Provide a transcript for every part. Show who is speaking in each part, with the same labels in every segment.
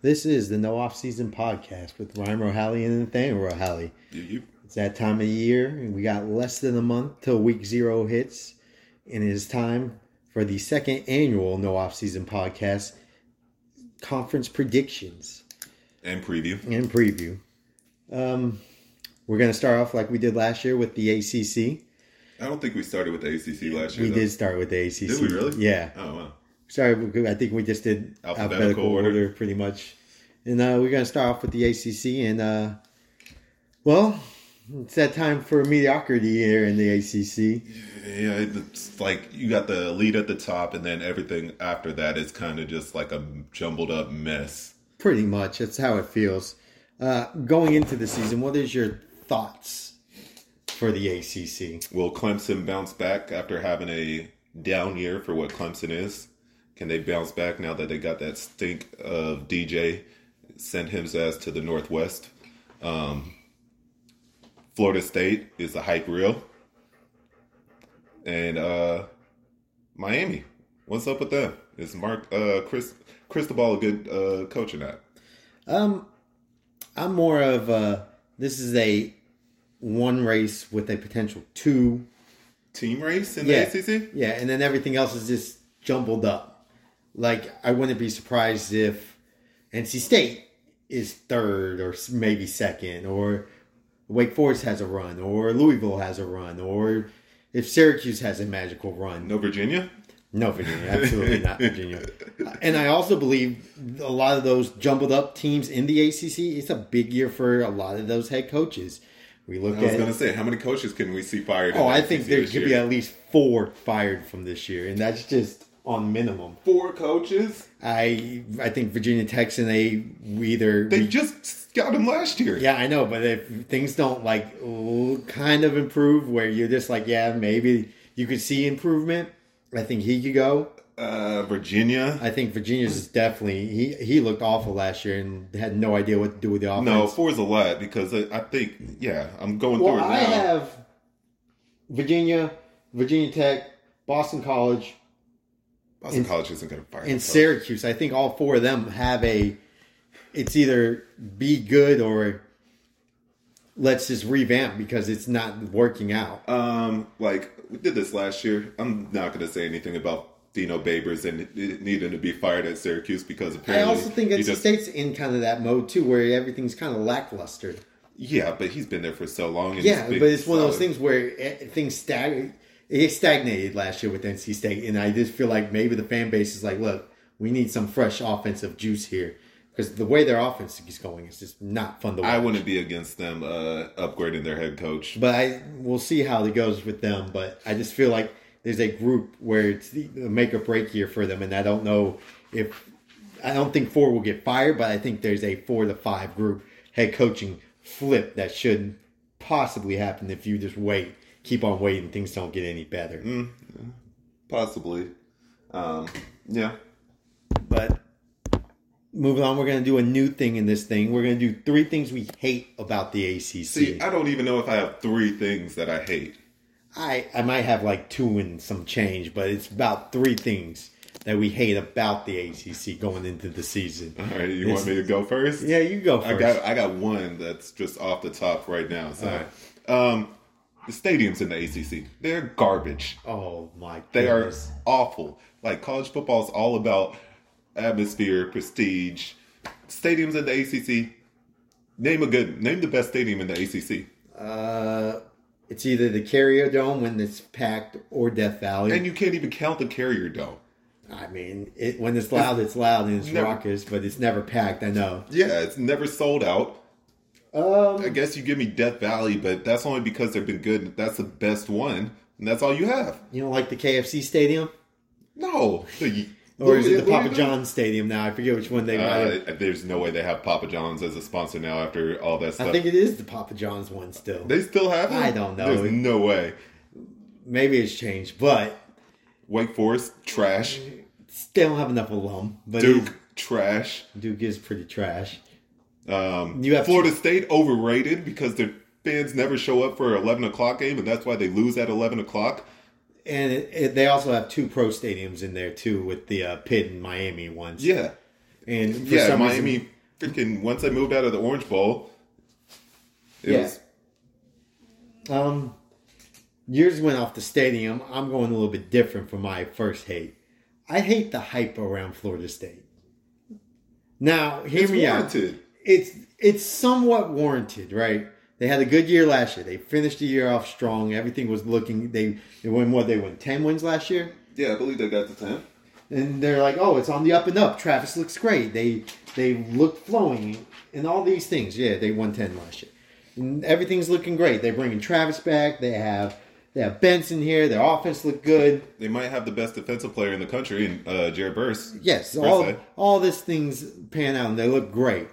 Speaker 1: This is the No Off Season podcast with Ryan Rohally and Nathaniel
Speaker 2: you,
Speaker 1: It's that time of year, and we got less than a month till week zero hits, and it is time for the second annual No Off Season podcast conference predictions
Speaker 2: and preview.
Speaker 1: and preview. Um, we're going to start off like we did last year with the ACC.
Speaker 2: I don't think we started with the ACC last year.
Speaker 1: We
Speaker 2: though.
Speaker 1: did start with the ACC.
Speaker 2: Did we really?
Speaker 1: Yeah.
Speaker 2: Oh wow.
Speaker 1: Sorry, I think we just did
Speaker 2: Alphabetical
Speaker 1: alphabetical,
Speaker 2: order.
Speaker 1: order. pretty much. And uh, we're going to start off with the ACC. And, uh, well, it's that time for mediocrity here in the ACC.
Speaker 2: Yeah, it's like you got the lead at the top, and then everything after that is kind of just like a jumbled up mess.
Speaker 1: Pretty much. That's how it feels. Uh, going into the season, what is your thoughts for the ACC?
Speaker 2: Will Clemson bounce back after having a down year for what Clemson is? Can they bounce back now that they got that stink of DJ? Sent his ass to the Northwest. Um, Florida State is the hype real. And uh, Miami, what's up with them? Is Mark uh, Chris Cristobal a good uh, coach or not?
Speaker 1: Um, I'm more of a, this is a one race with a potential two.
Speaker 2: Team race in
Speaker 1: Yeah.
Speaker 2: the ACC?
Speaker 1: Yeah, and then everything else is just jumbled up. Like, I wouldn't be surprised if NC State is third or maybe second, or Wake Forest has a run, or Louisville has a run, or if Syracuse has a magical run.
Speaker 2: No Virginia?
Speaker 1: No, Virginia, absolutely not Virginia. And I also believe a lot of those jumbled up teams in the ACC. It's a big year for a lot of those head coaches. We look
Speaker 2: I was going to say, how many coaches can we see fired?
Speaker 1: oh, I think there could
Speaker 2: year?
Speaker 1: be at least four fired from this year, and that's just on minimum.
Speaker 2: four coaches.
Speaker 1: I I think Virginia Tech's and they we either
Speaker 2: They
Speaker 1: we-
Speaker 2: just got him last year.
Speaker 1: yeah I know, but if things don't like kind of improve, where you're just like yeah maybe you could see improvement, I think he could go.
Speaker 2: Uh, Virginia.
Speaker 1: I think Virginia's is definitely he he looked awful last year and had no idea what to do with the offense.
Speaker 2: No, four is a lot because I, I think, yeah, I'm going
Speaker 1: well,
Speaker 2: through it now.
Speaker 1: I have Virginia, Virginia Tech, Boston College,
Speaker 2: Boston
Speaker 1: in-
Speaker 2: College isn't going to fire. the.
Speaker 1: Syracuse. I think all four of them have a. It's either be good or let's just revamp because it's not working out.
Speaker 2: Um, like we did this last year. I'm not going to say anything about Dino Babers and it needing to be fired at Syracuse because apparently I
Speaker 1: also think NC
Speaker 2: just-
Speaker 1: State's in kind of that mode too, where everything's kind of lackluster.
Speaker 2: Yeah, but he's been there for so long. And
Speaker 1: Yeah, but it's one of those things where things stag it stagnated last year with NC State, and I just feel like maybe the fan base is like, look, we need some fresh offensive juice here because the way their offense is going is just not fun to watch.
Speaker 2: I wouldn't be against them uh, upgrading their head coach.
Speaker 1: but I we'll see how it goes with them. But I just feel like there's a group where it's the make or break year for them, and I don't know if I don't think four will get fired, but I think there's a four to five group head coaching flip that should possibly happen if you just wait, keep on waiting, things don't get any better.
Speaker 2: Possibly. Um, yeah.
Speaker 1: But moving on, we're gonna do a new thing in this thing. We're gonna do three things we hate about the ACC.
Speaker 2: See, I don't even know if I have three things that I hate.
Speaker 1: I I might have like two and some change, but it's about three things that we hate about the ACC going into the season.
Speaker 2: All right, you
Speaker 1: It's-
Speaker 2: want me to go first?
Speaker 1: Yeah, you go first.
Speaker 2: I got I got one that's just off the top right now. So,
Speaker 1: All
Speaker 2: um, the stadiums in the ACC they're garbage.
Speaker 1: oh my,
Speaker 2: They are awful. Like college football is all about atmosphere, prestige. Stadiums in the ACC. Name a good. Name the best stadium in the ACC.
Speaker 1: Uh, it's either the Carrier Dome when it's packed or Death Valley.
Speaker 2: And you can't even count the Carrier Dome.
Speaker 1: I mean, it, when it's loud, it's loud and it's
Speaker 2: Never-
Speaker 1: raucous, but it's never packed. I know.
Speaker 2: Yeah, it's never sold out.
Speaker 1: Um,
Speaker 2: I guess you give me Death Valley, but that's only because they've been good. That's the best one, and that's all you have.
Speaker 1: you don't like the KFC Stadium,
Speaker 2: No,
Speaker 1: or is it the Papa John's Stadium now? I forget which one they.
Speaker 2: Uh, there's no way they have Papa John's as a sponsor now after all that stuff.
Speaker 1: I think it is the Papa John's one still.
Speaker 2: they still have it.
Speaker 1: I don't know.
Speaker 2: There's no way.
Speaker 1: Maybe it's changed, but
Speaker 2: Wake Forest trash.
Speaker 1: they don't have enough alum. But
Speaker 2: Duke, trash.
Speaker 1: Duke is pretty trash.
Speaker 2: Um,
Speaker 1: You have
Speaker 2: Florida State overrated because their fans never show up for an 11 o'clock game, and that's why they lose at 11 o'clock.
Speaker 1: And it, it, they also have two pro stadiums in there too, with the uh, Pitt and Miami ones.
Speaker 2: Yeah.
Speaker 1: And for
Speaker 2: yeah,
Speaker 1: some reason-
Speaker 2: Miami freaking once they moved out of the Orange Bowl, it
Speaker 1: Yeah.
Speaker 2: was
Speaker 1: Um, yours went off the stadium. I'm going a little bit different from my first hate. I hate the hype around Florida State. Now, hear
Speaker 2: it's
Speaker 1: me out. It's it's somewhat warranted, right? They had a good year last year. They finished the year off strong. Everything was looking. They they won what? They won ten wins last year.
Speaker 2: Yeah, I believe they got the ten.
Speaker 1: and they're like, "Oh, it's on the up and up." Travis looks great. They they look flowing and all these things. Yeah, they won ten last year. And everything's looking great. They're bringing Travis back. They have they have Benson here. Their offense look good.
Speaker 2: They might have the best defensive player in the country, in uh, Jared Verse.
Speaker 1: Yes, all all these things pan out and they look great.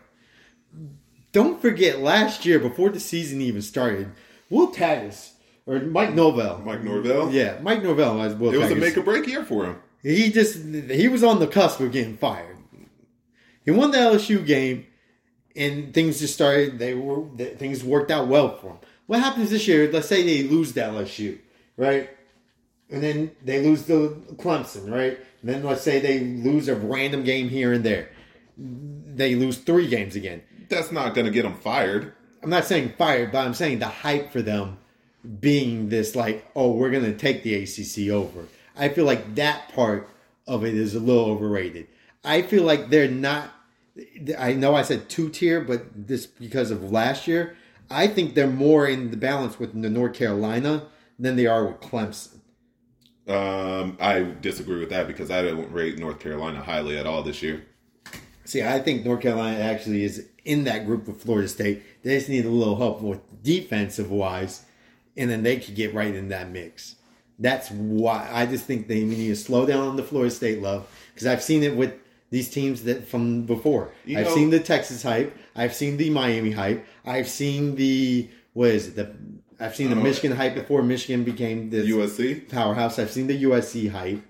Speaker 1: Don't forget, last year before the season even started, Will Taggart or Mike Norvell.
Speaker 2: Mike Norvell.
Speaker 1: Yeah, Mike Norvell was Will
Speaker 2: It was a make or break year for him.
Speaker 1: He just he was on the cusp of getting fired. He won the LSU game, and things just started. They were things worked out well for him. What happens this year? Let's say they lose to LSU, right? And then they lose the Clemson, right? And then let's say they lose a random game here and there. They lose three games again.
Speaker 2: That's not going to get them fired.
Speaker 1: I'm not saying fired, but I'm saying the hype for them being this like, oh, we're gonna take the ACC over. I feel like that part of it is a little overrated. I feel like they're not. I know I said two tier, but this because of last year. I think they're more in the balance with the North Carolina than they are with Clemson.
Speaker 2: Um, I disagree with that because I don't rate North Carolina highly at all this year.
Speaker 1: See, I think North Carolina actually is in that group with Florida State. They just need a little help with defensive wise, and then they could get right in that mix. That's why I just think they need to slow down on the Florida State love because I've seen it with these teams that from before.
Speaker 2: You
Speaker 1: I've
Speaker 2: know-
Speaker 1: seen the Texas hype. I've seen the Miami hype. I've seen the what is it? The I've seen the
Speaker 2: Uh,
Speaker 1: Michigan hype before Michigan became the
Speaker 2: USC.
Speaker 1: powerhouse. I've seen the USC hype.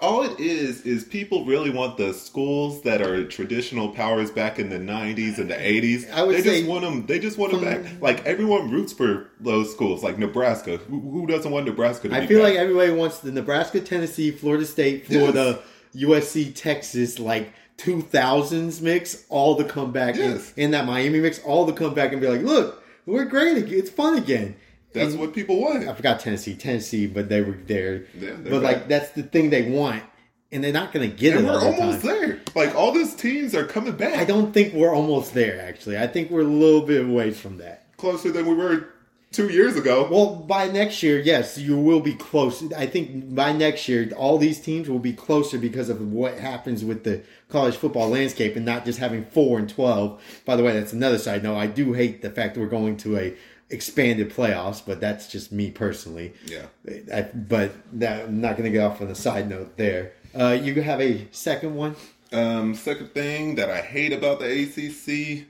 Speaker 2: All it is is people really want the schools that are traditional powers back in the '90s and the '80s.
Speaker 1: I would
Speaker 2: they
Speaker 1: say
Speaker 2: just want them. They just want them back. Like everyone roots for those schools, like Nebraska. Who, who doesn't want Nebraska to
Speaker 1: I feel
Speaker 2: back?
Speaker 1: like everybody wants the Nebraska, Tennessee, Florida State, Florida, USC, Texas, like 2000s mix, all to come back
Speaker 2: Yes.
Speaker 1: in, in that Miami mix, all to come back and be like, look, we're great. It's fun again.
Speaker 2: That's what people want.
Speaker 1: I forgot Tennessee, Tennessee, but they were there.
Speaker 2: Yeah,
Speaker 1: but like
Speaker 2: back.
Speaker 1: that's the thing they want, and they're not going to get
Speaker 2: and
Speaker 1: it
Speaker 2: we're
Speaker 1: all the
Speaker 2: almost
Speaker 1: time.
Speaker 2: there. Like all those teams are coming back.
Speaker 1: I don't think we're almost there. Actually, I think we're a little bit away from that.
Speaker 2: closer than we were two years ago.
Speaker 1: Well, by next year, yes, you will be close. I think by next year, all these teams will be closer because of what happens with the college football landscape and not just having four and twelve. By the way, that's another side note. I do hate the fact that we're going to a expanded playoffs, but that's just me personally.
Speaker 2: Yeah.
Speaker 1: I, but that, I'm not going to get off on a side note there. Uh, you have a second one.
Speaker 2: Um, second thing that I hate about the ACC,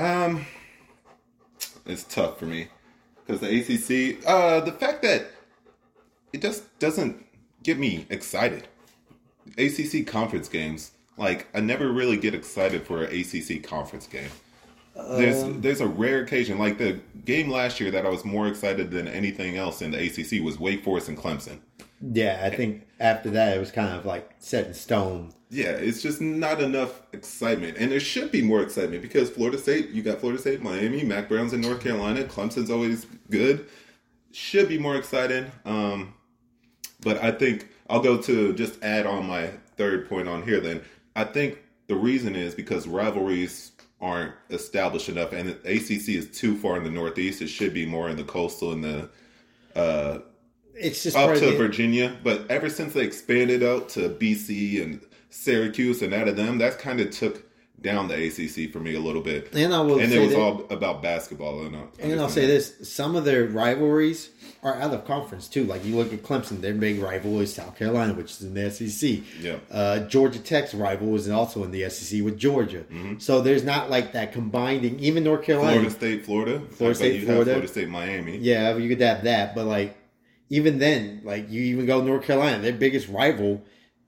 Speaker 2: um, it's tough for me because the ACC, uh, the fact that it just doesn't get me excited. ACC conference games, like I never really get excited for an ACC conference game. There's there's a rare occasion like the game last year that I was more excited than anything else in the ACC was Wake Forest and Clemson.
Speaker 1: Yeah, I think after that it was kind of like set in stone.
Speaker 2: Yeah, it's just not enough excitement. And there should be more excitement because Florida State, you got Florida State, Miami, Mack Brown's in North Carolina, Clemson's always good. Should be more exciting. Um, but I think I'll go to just add on my third point on here then. I think the reason is because rivalries aren't established enough. And ACC is too far in the Northeast. It should be more in the coastal and the uh,
Speaker 1: It's just
Speaker 2: up to
Speaker 1: the-
Speaker 2: Virginia, but ever since they expanded out to BC and Syracuse and out of them, that's kind of took down the ACC for me a little bit.
Speaker 1: And I will
Speaker 2: and it was
Speaker 1: that-
Speaker 2: all about basketball. And, uh,
Speaker 1: And I'll say this: some of their rivalries are out of conference too. Like you look at Clemson, their big rival is South Carolina, which is in the SEC.
Speaker 2: Yeah.
Speaker 1: Uh, Georgia Tech's rival is also in the SEC with Georgia.
Speaker 2: Mm-hmm.
Speaker 1: So there's not like that combining. Even North Carolina,
Speaker 2: Florida State, Florida,
Speaker 1: Florida State,
Speaker 2: you
Speaker 1: Florida.
Speaker 2: have Florida State, Miami.
Speaker 1: yeah, you could have that. But like even then, like you even go North Carolina, their biggest rival.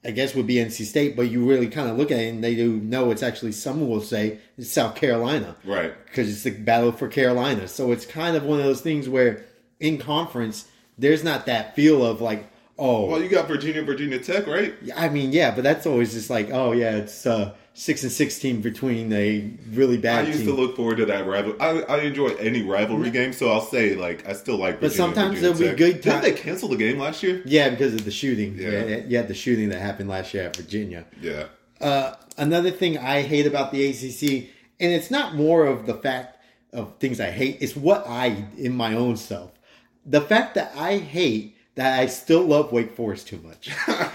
Speaker 1: I guess would be NC State, but you really kind of look at it and they do know it's actually someone will say it's South Carolina
Speaker 2: Right.
Speaker 1: because it's the battle for Carolina. So it's kind of one of those things where in conference there's not that feel of like, oh,
Speaker 2: Well, you got Virginia, Virginia Tech, right?
Speaker 1: Yeah, I mean, yeah, but that's always just like, oh yeah, it's uh, six and six team between a really bad.
Speaker 2: I used
Speaker 1: team.
Speaker 2: to look forward to that rival. I, I enjoy any rivalry game, so I'll say like I still like.
Speaker 1: But sometimes
Speaker 2: Virginia
Speaker 1: there'll be
Speaker 2: Tech.
Speaker 1: good
Speaker 2: Didn't they cancel the game last year?
Speaker 1: yeah, because of the shooting.
Speaker 2: Yeah.
Speaker 1: Yeah, had the shooting that happened last year at Virginia.
Speaker 2: Yeah,
Speaker 1: Uh, another thing I hate about the ACC, and it's not more of the fact of things I hate, it's what I in my own self. The fact that I hate that I still love Wake Forest too much.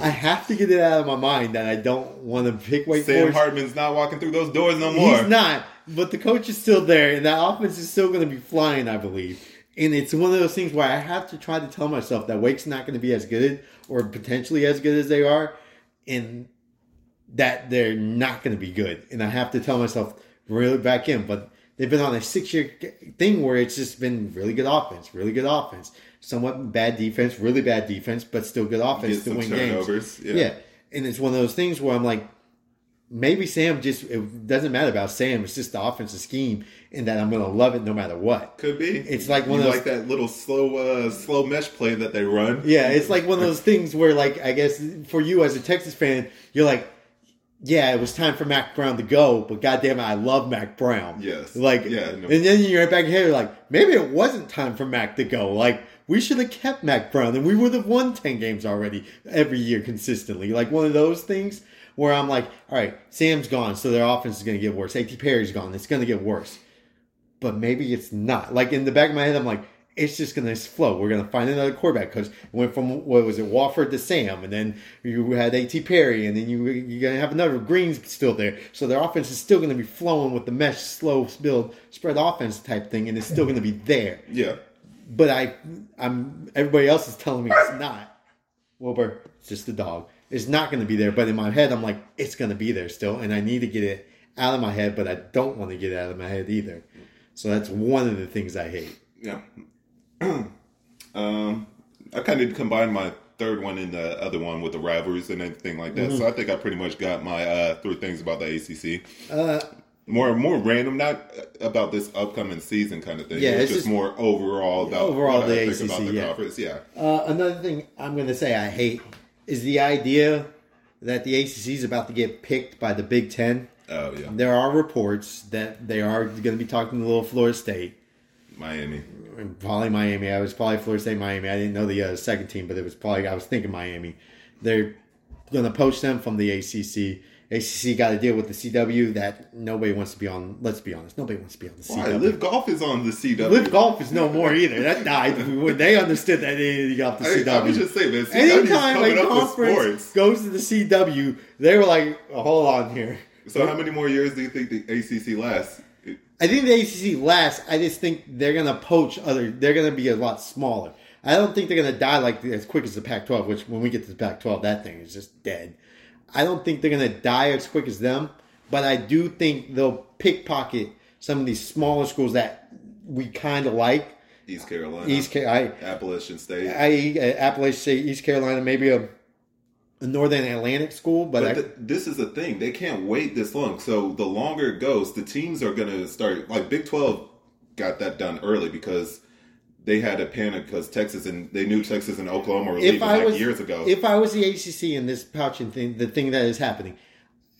Speaker 1: I have to get it out of my mind that I don't want to pick Wake
Speaker 2: Sam
Speaker 1: Forest.
Speaker 2: Hartman's not walking through those doors no more.
Speaker 1: He's not, but the coach is still there, and that offense is still going to be flying, I believe. And it's one of those things where I have to try to tell myself that Wake's not going to be as good or potentially as good as they are, and that they're not going to be good. And I have to tell myself really back in. But they've been on a six-year thing where it's just been really good offense, really good offense, somewhat bad defense, really bad defense, but still good offense to win
Speaker 2: turnovers.
Speaker 1: games.
Speaker 2: Yeah.
Speaker 1: and it's one of those things where I'm like, maybe Sam just it doesn't matter about Sam. It's just the offensive scheme, and that I'm going to love it no matter what.
Speaker 2: Could be.
Speaker 1: It's like one
Speaker 2: you
Speaker 1: of those-
Speaker 2: like that little slow, uh, slow mesh play that they run.
Speaker 1: Yeah, it's like one of those things where, like, I guess for you as a Texas fan, you're like, yeah, it was time for Mack Brown to go, but goddamn it, I love Mack Brown.
Speaker 2: Yes.
Speaker 1: Like,
Speaker 2: Yeah, no.
Speaker 1: and then you're right back here, like, maybe it wasn't time for Mack to go. Like, we should have kept Mack Brown, and we would have won ten games already every year consistently. Like one of those things where I'm like, all right, Sam's gone, so their offense is going to get worse. A.T. Perry's gone, it's going to get worse. But maybe it's not. Like in the back of my head, I'm like, it's just going to flow. We're going to find another quarterback because it went from what was it, Wolford to Sam, and then you had A.T. Perry, and then you you're going to have another Green's still there. So their offense is still going to be flowing with the mesh, slow build, spread offense type thing, and it's still going to be there.
Speaker 2: Yeah.
Speaker 1: But I, I'm everybody else is telling me it's not. Wilbur, it's just a dog. It's not going to be there. But in my head, I'm like, it's going to be there still, and I need to get it out of my head. But I don't want to get it out of my head either. So that's one of the things I hate.
Speaker 2: Yeah. um, I kind of combined my third one and the other one with the rivalries and everything like that.
Speaker 1: Mm-hmm.
Speaker 2: So I think I pretty much got my uh, three things about the ACC.
Speaker 1: Uh,
Speaker 2: More more random, not about this upcoming season kind of thing.
Speaker 1: Yeah,
Speaker 2: it's,
Speaker 1: it's
Speaker 2: just,
Speaker 1: just-
Speaker 2: more overall about
Speaker 1: Overall, the
Speaker 2: think about
Speaker 1: ACC,
Speaker 2: the
Speaker 1: yeah.
Speaker 2: conference. Yeah.
Speaker 1: Uh, another thing I'm going to say I hate is the idea that the ACC is about to get picked by the Big Ten.
Speaker 2: Oh yeah.
Speaker 1: There are reports that they are going to be talking to little Florida State.
Speaker 2: Miami.
Speaker 1: Probably Miami. I was probably Florida State, Miami. I didn't know the uh, second team, but it was probably I was thinking Miami. They're going to poach them from the ACC. ACC got to deal with the CW that nobody wants to be on. Let's be honest, nobody wants to be on the
Speaker 2: Why?
Speaker 1: CW.
Speaker 2: Live Golf is on the CW.
Speaker 1: Live golf is no more either. That died when they understood that they needed to get off the CW.
Speaker 2: I was just saying, man.
Speaker 1: Anytime a conference goes to the CW, they were like, oh, "Hold on here."
Speaker 2: So how many more years do you think the ACC lasts?
Speaker 1: I think the ACC lasts. I just think they're gonna poach other. They're gonna be a lot smaller. I don't think they're gonna die like as quick as the Pac-12. Which when we get to the Pac-12, that thing is just dead. I don't think they're gonna die as quick as them, but I do think they'll pickpocket some of these smaller schools that we kind of like.
Speaker 2: East Carolina,
Speaker 1: East, Ca- I,
Speaker 2: Appalachian State.
Speaker 1: I, uh, Appalachian State, East Carolina, maybe a, a Northern Atlantic school, but,
Speaker 2: But
Speaker 1: I,
Speaker 2: th- this is the thing; they can't wait this long. So the longer it goes, the teams are going to start. Like Big Twelve got that done early because they had a panic because Texas and they knew Texas and Oklahoma were
Speaker 1: if
Speaker 2: leaving
Speaker 1: I
Speaker 2: like
Speaker 1: was
Speaker 2: years ago.
Speaker 1: if I was the ACC in this pouching thing, the thing that is happening,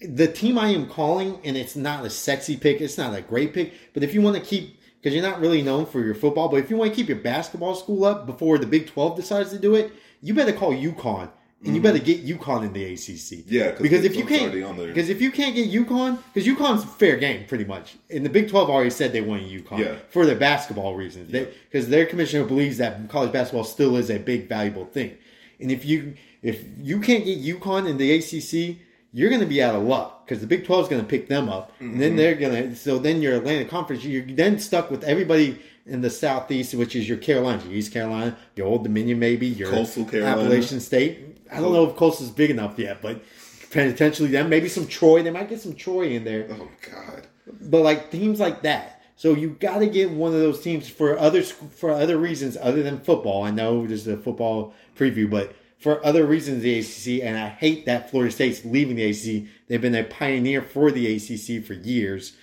Speaker 1: the team I am calling, and it's not a sexy pick, it's not a great pick, but if you want to keep, because you're not really known for your football, but if you want to keep your basketball school up before the Big Twelve decides to do it, you better call UConn. And you better get UConn in the ACC.
Speaker 2: Mm-hmm. Yeah, 'cause
Speaker 1: because if you can't,
Speaker 2: already on there.
Speaker 1: because if you can't get UConn, because UConn's fair game pretty much, and the Big Twelve already said they want UConn
Speaker 2: Yeah.
Speaker 1: for their basketball reasons, because their commissioner believes that college basketball still is a big valuable thing, and if you if you can't get UConn in the ACC, you're going to be out of luck because the Big Twelve is going to pick them up, and
Speaker 2: Mm-hmm.
Speaker 1: then they're going to so then your Atlantic Conference, you're then stuck with everybody in the Southeast, which is your Carolina, your East Carolina, your Old Dominion, maybe your
Speaker 2: Coastal Carolina.
Speaker 1: Appalachian State. I don't know if Coastal's big enough yet, but potentially them, maybe some Troy. They might get some Troy in there
Speaker 2: oh God,
Speaker 1: but like teams like that. So you got to get one of those teams for other for other reasons other than football. I know this is a football preview, but for other reasons the ACC, and I hate that Florida State's leaving the ACC. They've been a pioneer for the ACC for years,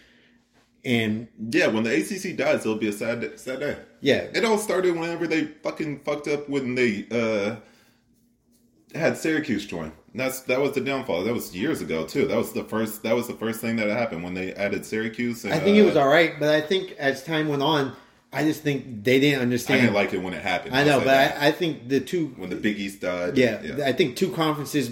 Speaker 1: and
Speaker 2: yeah. When the ACC dies, it'll be a sad sad day.
Speaker 1: yeah,
Speaker 2: It all started whenever they fucking fucked up when they uh had Syracuse join. That's that was the downfall. That was years ago too. That was the first. That was the first thing that happened when they added Syracuse. And,
Speaker 1: I think it was
Speaker 2: uh,
Speaker 1: all right, but I think as time went on, I just think they didn't understand.
Speaker 2: I didn't like it when it happened.
Speaker 1: I know, but. I, I think the two
Speaker 2: when the Big East died.
Speaker 1: Yeah, I think two conferences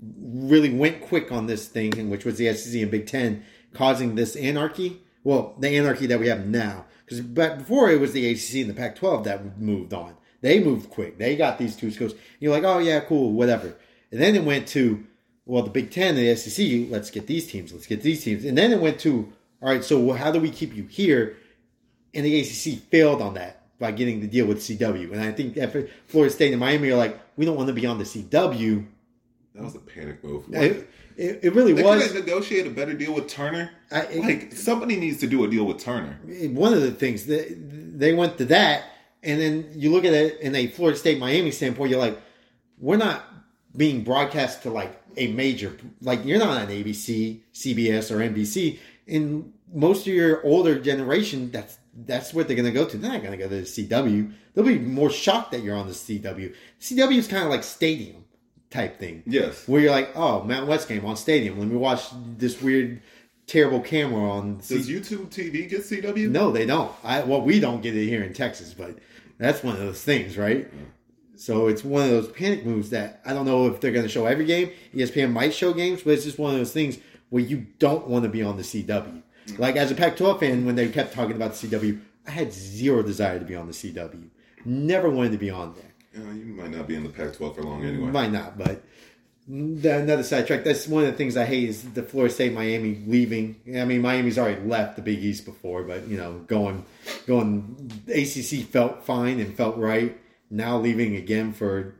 Speaker 1: really went quick on this thing, which was the SEC and Big Ten, causing this anarchy. Well, the anarchy that we have now, because but before it was the ACC and the Pac-12 that moved on. They moved quick. They got these two schools. You're like, oh yeah, cool, whatever. And then it went to well, the Big Ten and the SEC. Let's get these teams. Let's get these teams. And then it went to all right. So how do we keep you here? And the ACC failed on that by getting the deal with CW. And I think that Florida State and Miami are like, we don't want to be on the CW.
Speaker 2: that was a panic move.
Speaker 1: It, it, it really
Speaker 2: they could
Speaker 1: was.
Speaker 2: have negotiated a better deal with Turner.
Speaker 1: I- it-
Speaker 2: like somebody needs to do a deal with Turner.
Speaker 1: One of the things that they went to that, and then you look at it in a Florida State Miami standpoint, you're like, we're not being broadcast to like a major, like you're not on ABC, CBS, or NBC. In most of your older generation, that's that's what they're going to go to. They're not going to go to the CW. They'll be more shocked that you're on the CW. CW is kind of like stadium type thing.
Speaker 2: Yes.
Speaker 1: where you're like, oh, Mount West game on Stadium. Let me watch this weird, terrible camera on. C-
Speaker 2: Does YouTube TV get CW?
Speaker 1: no, they don't. I well, we don't get it here in Texas, but that's one of those things, right? Mm. So it's one of those panic moves that I don't know if they're going to show every game. ESPN might show games, but it's just one of those things where you don't want to be on the CW. Mm. Like as a Pac-12 fan, when they kept talking about the CW, I had zero desire to be on the CW. Never wanted to be on there.
Speaker 2: Uh, you might not be in the Pac-12 for long anyway.
Speaker 1: Might not, but the- another sidetrack. That's one of the things I hate is the Florida State Miami leaving. I mean, Miami's already left the Big East before, but you know, going going ACC felt fine and felt right. Now leaving again for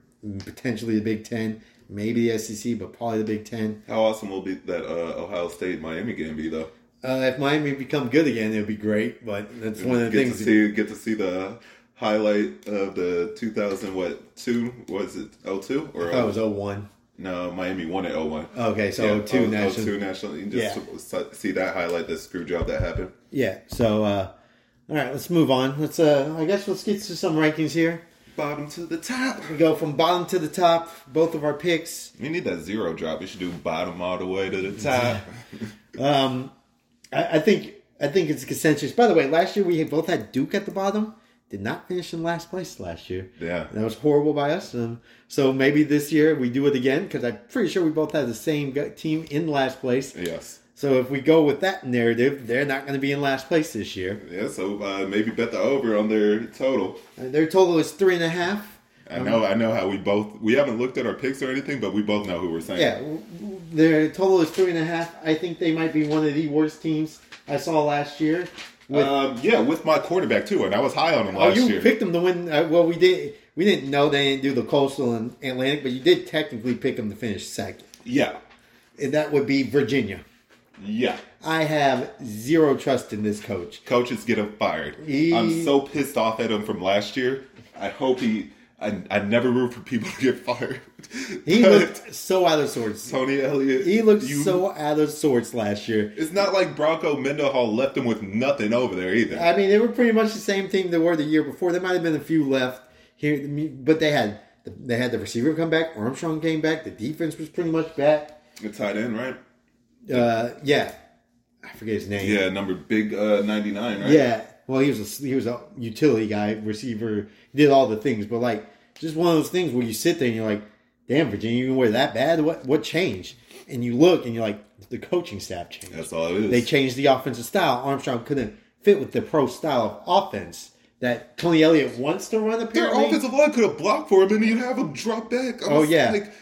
Speaker 1: potentially the Big Ten, maybe the SEC, but probably the Big Ten.
Speaker 2: How awesome will be that uh, Ohio State Miami game be though?
Speaker 1: Uh, if Miami become good again, it would be great. But that's one of the
Speaker 2: get
Speaker 1: things.
Speaker 2: to see get to see the highlight of the 2000 what two was it 02 or
Speaker 1: I thought it was 01.
Speaker 2: no Miami won at 01.
Speaker 1: Okay, so 02 national.
Speaker 2: 02 national. You just see that highlight the screw job that happened.
Speaker 1: Yeah. So, uh, all right, let's move on. Let's. Uh, I guess let's get to some rankings here.
Speaker 2: Bottom to the top.
Speaker 1: We go from bottom to the top. Both of our picks.
Speaker 2: We need that zero drop. We should do bottom all the way to the top.
Speaker 1: Um, I, I think. I think it's consensus. By the way, last year we both had Duke at the bottom. Did not finish in last place last year.
Speaker 2: yeah.
Speaker 1: That was horrible by us. Um, so maybe this year we do it again because I'm pretty sure we both had the same team in last place.
Speaker 2: Yes.
Speaker 1: So if we go with that narrative, they're not going to be in last place this year.
Speaker 2: Yeah. So uh, maybe bet the over on their total.
Speaker 1: Uh, Their total is three and a half.
Speaker 2: I know. I know how we both. We haven't looked at our picks or anything, but we both know who we're saying.
Speaker 1: Yeah, their total is three and a half. I think they might be one of the worst teams I saw last year. With,
Speaker 2: Um, yeah, with my quarterback too, and I was high on him last oh,
Speaker 1: you
Speaker 2: year.
Speaker 1: picked him to win. Uh, well, we did. We didn't know they didn't do the Coastal and Atlantic, but you did technically pick him to finish second.
Speaker 2: yeah,
Speaker 1: And that would be Virginia.
Speaker 2: yeah.
Speaker 1: I have zero trust in this coach.
Speaker 2: Coaches get him fired.
Speaker 1: He-
Speaker 2: I'm so pissed off at him from last year. I hope he. I, I never root for people to get fired.
Speaker 1: He looked so out of sorts.
Speaker 2: Tony Elliott.
Speaker 1: He looked
Speaker 2: you-
Speaker 1: so out of sorts last year.
Speaker 2: It's not like Bronco Mendenhall left him with nothing over there either.
Speaker 1: I mean, they were pretty much the same team they were the year before. There might have been a few left here, but they had they had the receiver come back. Armstrong came back. The defense was pretty much back.
Speaker 2: The tight end, right?
Speaker 1: Uh, yeah, I forget his name.
Speaker 2: Yeah, number big uh, 99, right?
Speaker 1: yeah. Well, he was a, he was a utility guy, receiver, did all the things. But like, just one of those things where you sit there and you're like, "Damn, Virginia, you were that bad? What what changed?" And you look and you're like, "The coaching staff changed."
Speaker 2: That's all it is.
Speaker 1: They changed the offensive style. Armstrong couldn't fit with the pro style of offense that Tony Elliott wants to run.
Speaker 2: Their
Speaker 1: Apparently,
Speaker 2: offensive line could have blocked for him and you'd have him drop back. I
Speaker 1: Oh,
Speaker 2: was
Speaker 1: yeah.
Speaker 2: Like,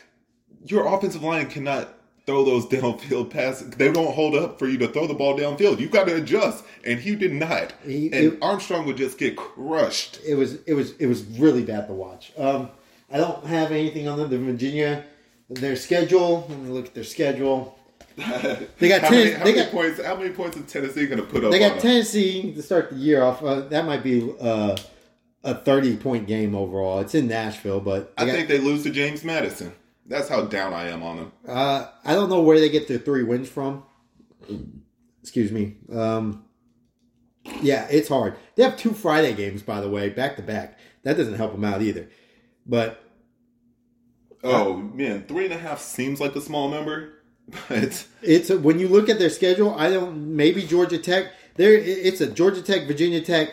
Speaker 2: your offensive line cannot throw those downfield passes. They don't hold up for you to throw the ball downfield. You've got to adjust. And he did not.
Speaker 1: He-
Speaker 2: and
Speaker 1: it-
Speaker 2: Armstrong would just get crushed.
Speaker 1: it was it was it was really bad to watch. Um, I don't have anything on them. The Virginia, their schedule. Let me look at their schedule. They got
Speaker 2: how
Speaker 1: 10
Speaker 2: Many, how
Speaker 1: they
Speaker 2: many
Speaker 1: got-
Speaker 2: points? How many points is Tennessee going to put up?
Speaker 1: They got? Tennessee to start the year off. Uh, that might be uh, a thirty point game overall. It's in Nashville, but
Speaker 2: I
Speaker 1: got-
Speaker 2: think they lose to James Madison. That's how down I am on them.
Speaker 1: Uh, I don't know where they get their three wins from. Excuse me. Um, yeah, it's hard. They have two Friday games, by the way, back to back. That doesn't help them out either. But
Speaker 2: Oh man, three and a half seems like a small number, but
Speaker 1: It's a, when you look at their schedule. I don't. Maybe Georgia Tech. There, it's a Georgia Tech, Virginia Tech,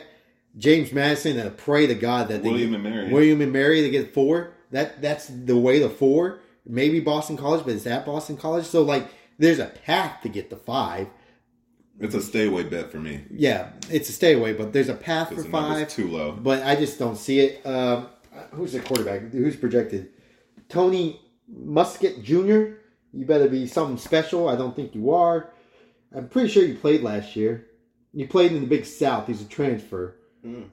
Speaker 1: James Madison, and I pray to God that they
Speaker 2: William
Speaker 1: get,
Speaker 2: and Mary.
Speaker 1: William and Mary, they get four. That that's the way to four. Maybe Boston College, but it's at Boston College. So like, there's a path to get the five.
Speaker 2: it's a stay away bet for me
Speaker 1: Yeah, it's a stay away, but there's a path for five.
Speaker 2: too low.
Speaker 1: But I just don't see it. Um, who's the quarterback? Who's projected? Tony Muskett Jr. You better be something special. I don't think you are. I'm pretty sure you played last year. You played in the Big South. He's a transfer.
Speaker 2: Hmm.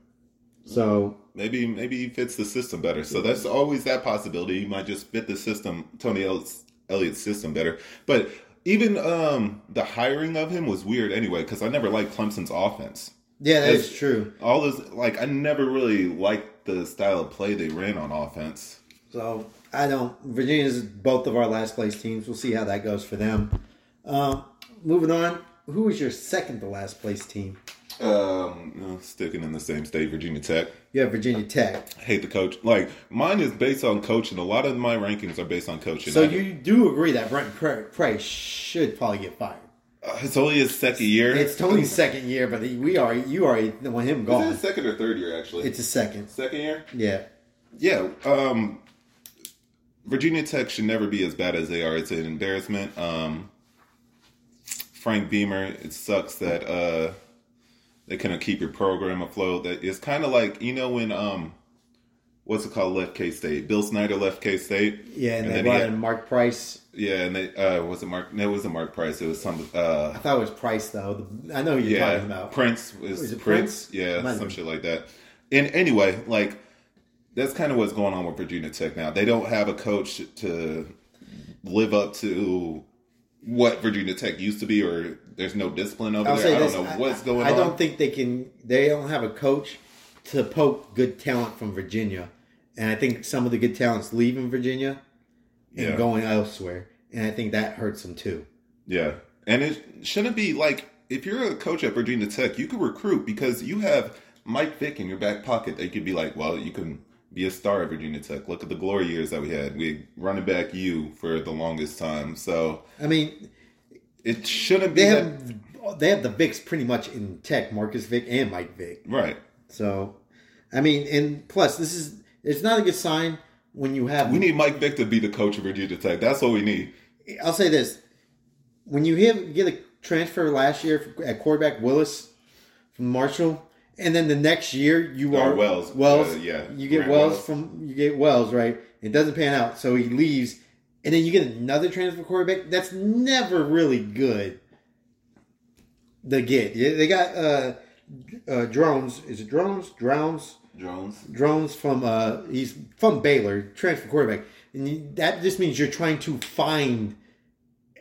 Speaker 1: So
Speaker 2: Maybe maybe he fits the system better. So that's always that possibility. He might just fit the system, Tony Elliott's, Elliott's system better. But even um, the hiring of him was weird anyway because I never liked Clemson's offense.
Speaker 1: yeah, that's true.
Speaker 2: All those like I never really liked the style of play they ran on offense.
Speaker 1: So I don't. Virginia's both of our last place teams. We'll see how that goes for them. Um, moving on. Who was your second to last place team?
Speaker 2: Um, no, sticking in the same state, Virginia Tech.
Speaker 1: Yeah, Virginia Tech.
Speaker 2: hate the coach. Like mine is based on coaching. A lot of my rankings are based on coaching.
Speaker 1: So
Speaker 2: I-
Speaker 1: you do agree that Brent Pry should probably get fired.
Speaker 2: uh, it's only his second year.
Speaker 1: It's Tony's second year, but he, we are you already want him
Speaker 2: Is it
Speaker 1: gone.
Speaker 2: second or third year actually?
Speaker 1: It's a second.
Speaker 2: second year.
Speaker 1: Yeah.
Speaker 2: Yeah. Um, Virginia Tech should never be as bad as they are. It's an embarrassment. Um, Frank Beamer. It sucks that uh, they couldn't keep your program afloat. That it's kind of like you know when um, what's it called? Left K State. Bill Snyder left K State.
Speaker 1: Yeah, and, they brought
Speaker 2: had-
Speaker 1: in Mark Price.
Speaker 2: Yeah, and they uh, was it Mark? No, it wasn't Mark Price. It was some. Uh,
Speaker 1: I thought it was Price though. The, I know who you're
Speaker 2: yeah,
Speaker 1: talking about.
Speaker 2: Prince was
Speaker 1: Was
Speaker 2: Prince.
Speaker 1: Prince?
Speaker 2: Yeah,
Speaker 1: Might
Speaker 2: some shit like that. And anyway, like that's kind of what's going on with Virginia Tech now. They don't have a coach to live up to what Virginia Tech used to be, or there's no discipline over
Speaker 1: I'll
Speaker 2: there. I don't know what's going
Speaker 1: I
Speaker 2: on.
Speaker 1: I don't think they can. They don't have a coach to poke good talent from Virginia, and I think some of the good talents leaving Virginia and
Speaker 2: Yeah.
Speaker 1: going elsewhere, and I think that hurts them too.
Speaker 2: Yeah. And it shouldn't be like if you're a coach at Virginia Tech, you can recruit because you have Mike Vick in your back pocket. They could be like, well, you can be a star at Virginia Tech. Look at the glory years that we had. We running back you for the longest time. So
Speaker 1: I mean,
Speaker 2: it shouldn't be
Speaker 1: they
Speaker 2: that,
Speaker 1: have they have the Vicks pretty much in Tech, Marcus Vick and Mike Vick.
Speaker 2: right.
Speaker 1: So, I mean, and plus, this is it's not a good sign when you have.
Speaker 2: We need Mike Vick to be the coach of Virginia Tech. That's what we need.
Speaker 1: I'll say this: when you have, get a transfer last year at quarterback Willis from Marshall, and then the next year you
Speaker 2: Or
Speaker 1: are
Speaker 2: Wells.
Speaker 1: Wells,
Speaker 2: Uh, yeah.
Speaker 1: you get
Speaker 2: Grant
Speaker 1: Wells
Speaker 2: Wells.
Speaker 1: from you get Wells right. It doesn't pan out, so he leaves, and then you get another transfer quarterback. That's never really good. To get, they got uh, uh, drones. Is it drones? Drones
Speaker 2: Jones.
Speaker 1: drones from uh he's from Baylor, transfer quarterback, and you, that just means you're trying to find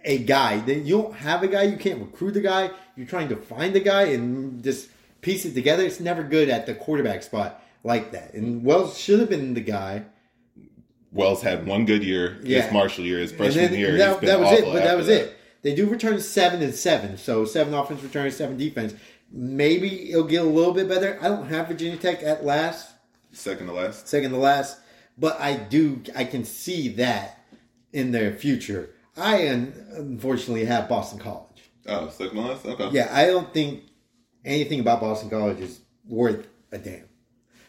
Speaker 1: a guy. Then you don't have a guy, you can't recruit the guy. You're trying to find the guy and just piece it together. It's never good at the quarterback spot like that. And Wells should have been the guy.
Speaker 2: Wells had one good year.
Speaker 1: Yeah.
Speaker 2: His Marshall year, his freshman
Speaker 1: then
Speaker 2: year.
Speaker 1: that, that was it. But that was it. They do return seven and seven, so seven offense returns, seven defense. Maybe it'll get a little bit better. I don't have Virginia Tech at last.
Speaker 2: Second to last.
Speaker 1: second to last. But I do, I can see that in their future. I un- unfortunately have Boston College.
Speaker 2: Oh, second to last. Okay.
Speaker 1: Yeah, I don't think anything about Boston College is worth a damn.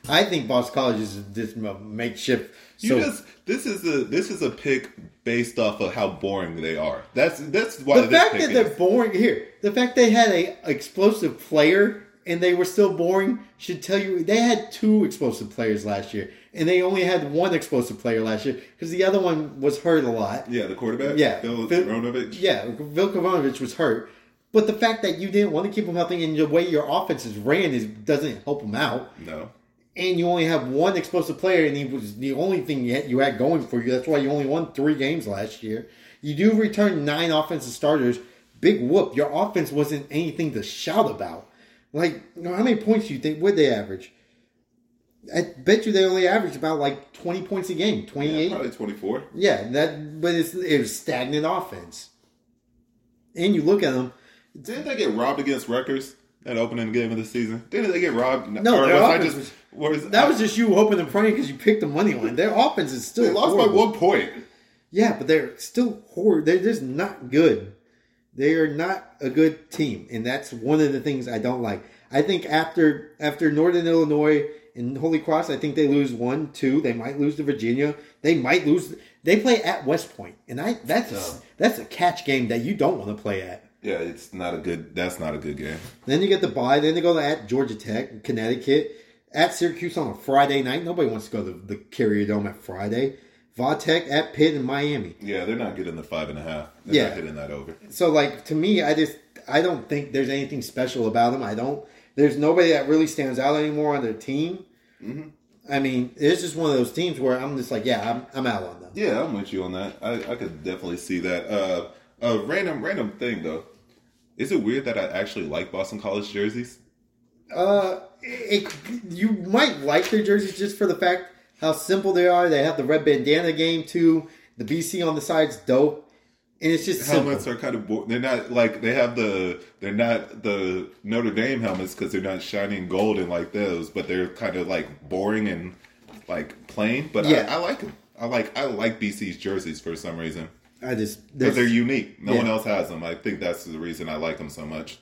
Speaker 1: I think Boston College is just a makeshift.
Speaker 2: You
Speaker 1: So
Speaker 2: just this is a this is a pick based off of how boring they are. That's that's why
Speaker 1: the fact that they're boring here, the fact they had a explosive player and they were still boring should tell you they had two explosive players last year and they only had one explosive player last year because the other one was hurt a lot.
Speaker 2: yeah, the quarterback.
Speaker 1: Yeah,
Speaker 2: Bill
Speaker 1: Phil-
Speaker 2: Ronovich.
Speaker 1: Yeah, Vilkovic was hurt, but the fact that you didn't want to keep him healthy and the way your offense is ran is doesn't help him out.
Speaker 2: No.
Speaker 1: And you only have one explosive player, and he was the only thing you had, you had going for you. That's why you only won three games last year. You do return nine offensive starters. Big whoop. Your offense wasn't anything to shout about. Like, you know, how many points do you think would they average? I bet you they only average about like twenty points a game, twenty
Speaker 2: Yeah, probably twenty four.
Speaker 1: Yeah, that but it's it was stagnant offense. And you look at them,
Speaker 2: Didn't they get robbed against Rutgers? That opening game of the season. Didn't they get robbed?
Speaker 1: No,
Speaker 2: or
Speaker 1: their
Speaker 2: was I
Speaker 1: offense
Speaker 2: just was
Speaker 1: That was just you hoping and praying because you picked the money line. Their offense is still
Speaker 2: they lost by one point.
Speaker 1: Yeah, but they're still horrible. They're just not good. They are not a good team, and that's one of the things I don't like. I think after after Northern Illinois and Holy Cross, I think they lose one, two. They might lose to Virginia. They might lose. They play at West Point, and I that's a, that's a catch game that you don't want to play at.
Speaker 2: Yeah, it's not a good. That's not a good game.
Speaker 1: Then you get the bye. Then they go to at Georgia Tech, Connecticut, at Syracuse on a Friday night. Nobody wants to go to the Carrier Dome at Friday. Vatech at Pitt in Miami.
Speaker 2: Yeah, they're not getting the five and a half. They're
Speaker 1: Yeah.
Speaker 2: not hitting that over.
Speaker 1: So like to me, I just I don't think there's anything special about them. I don't. There's nobody that really stands out anymore on their team. I mean, it's just one of those teams where I'm just like, yeah, I'm, I'm out on them.
Speaker 2: Yeah, I'm with you on that. I, I could definitely see that. Uh, a random random thing though. Is it weird that I actually like Boston College jerseys?
Speaker 1: Uh, it, you might like their jerseys just for the fact how simple they are. They have the red bandana game too. The BC on the side's dope, and it's just simple.
Speaker 2: Helmets are kind of bo- they're not like they have the they're not the Notre Dame helmets because they're not shining golden like those, but they're kind of like boring and like plain. But
Speaker 1: Yeah.
Speaker 2: I, I like them. I like I like BC's jerseys for some reason
Speaker 1: I just
Speaker 2: because they're unique. No
Speaker 1: Yeah.
Speaker 2: one else has them. I think that's the reason I like them so much.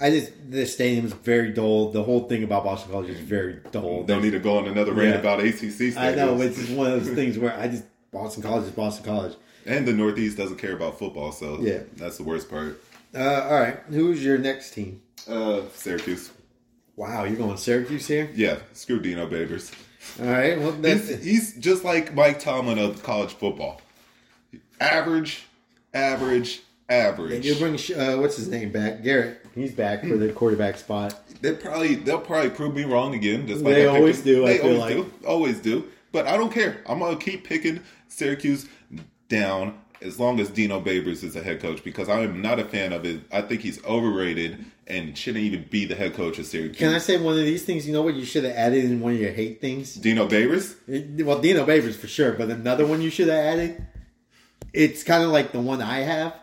Speaker 1: I just the stadium's very dull. The whole thing about Boston College is very dull.
Speaker 2: Don't need to go on another rant
Speaker 1: Yeah.
Speaker 2: about ACC.
Speaker 1: I know it's just one of those things where I just Boston College is Boston College.
Speaker 2: And the Northeast doesn't care about football, so
Speaker 1: Yeah.
Speaker 2: that's the worst part.
Speaker 1: Uh, all right, who's your next team?
Speaker 2: Uh, Syracuse.
Speaker 1: Wow, you're going Syracuse here.
Speaker 2: Yeah, screw Dino Babers.
Speaker 1: All right, well that's
Speaker 2: He's, he's just like Mike Tomlin of college football. Average, average, average.
Speaker 1: you bring uh, what's his name back? Garrett. He's back for the quarterback spot.
Speaker 2: They probably they'll probably prove me wrong again. Just like
Speaker 1: They
Speaker 2: I
Speaker 1: always
Speaker 2: them.
Speaker 1: do, I
Speaker 2: They
Speaker 1: feel
Speaker 2: always
Speaker 1: like.
Speaker 2: do. Always do. But I don't care. I'm gonna keep picking Syracuse down as long as Dino Babers is the head coach because I am not a fan of it. I think he's overrated and shouldn't even be the head coach of Syracuse.
Speaker 1: Can I say one of these things? You know what you should have added in one of your hate things?
Speaker 2: Dino Babers?
Speaker 1: Well, Dino Babers for sure, but another one you should have added. It's kind of like the one I have.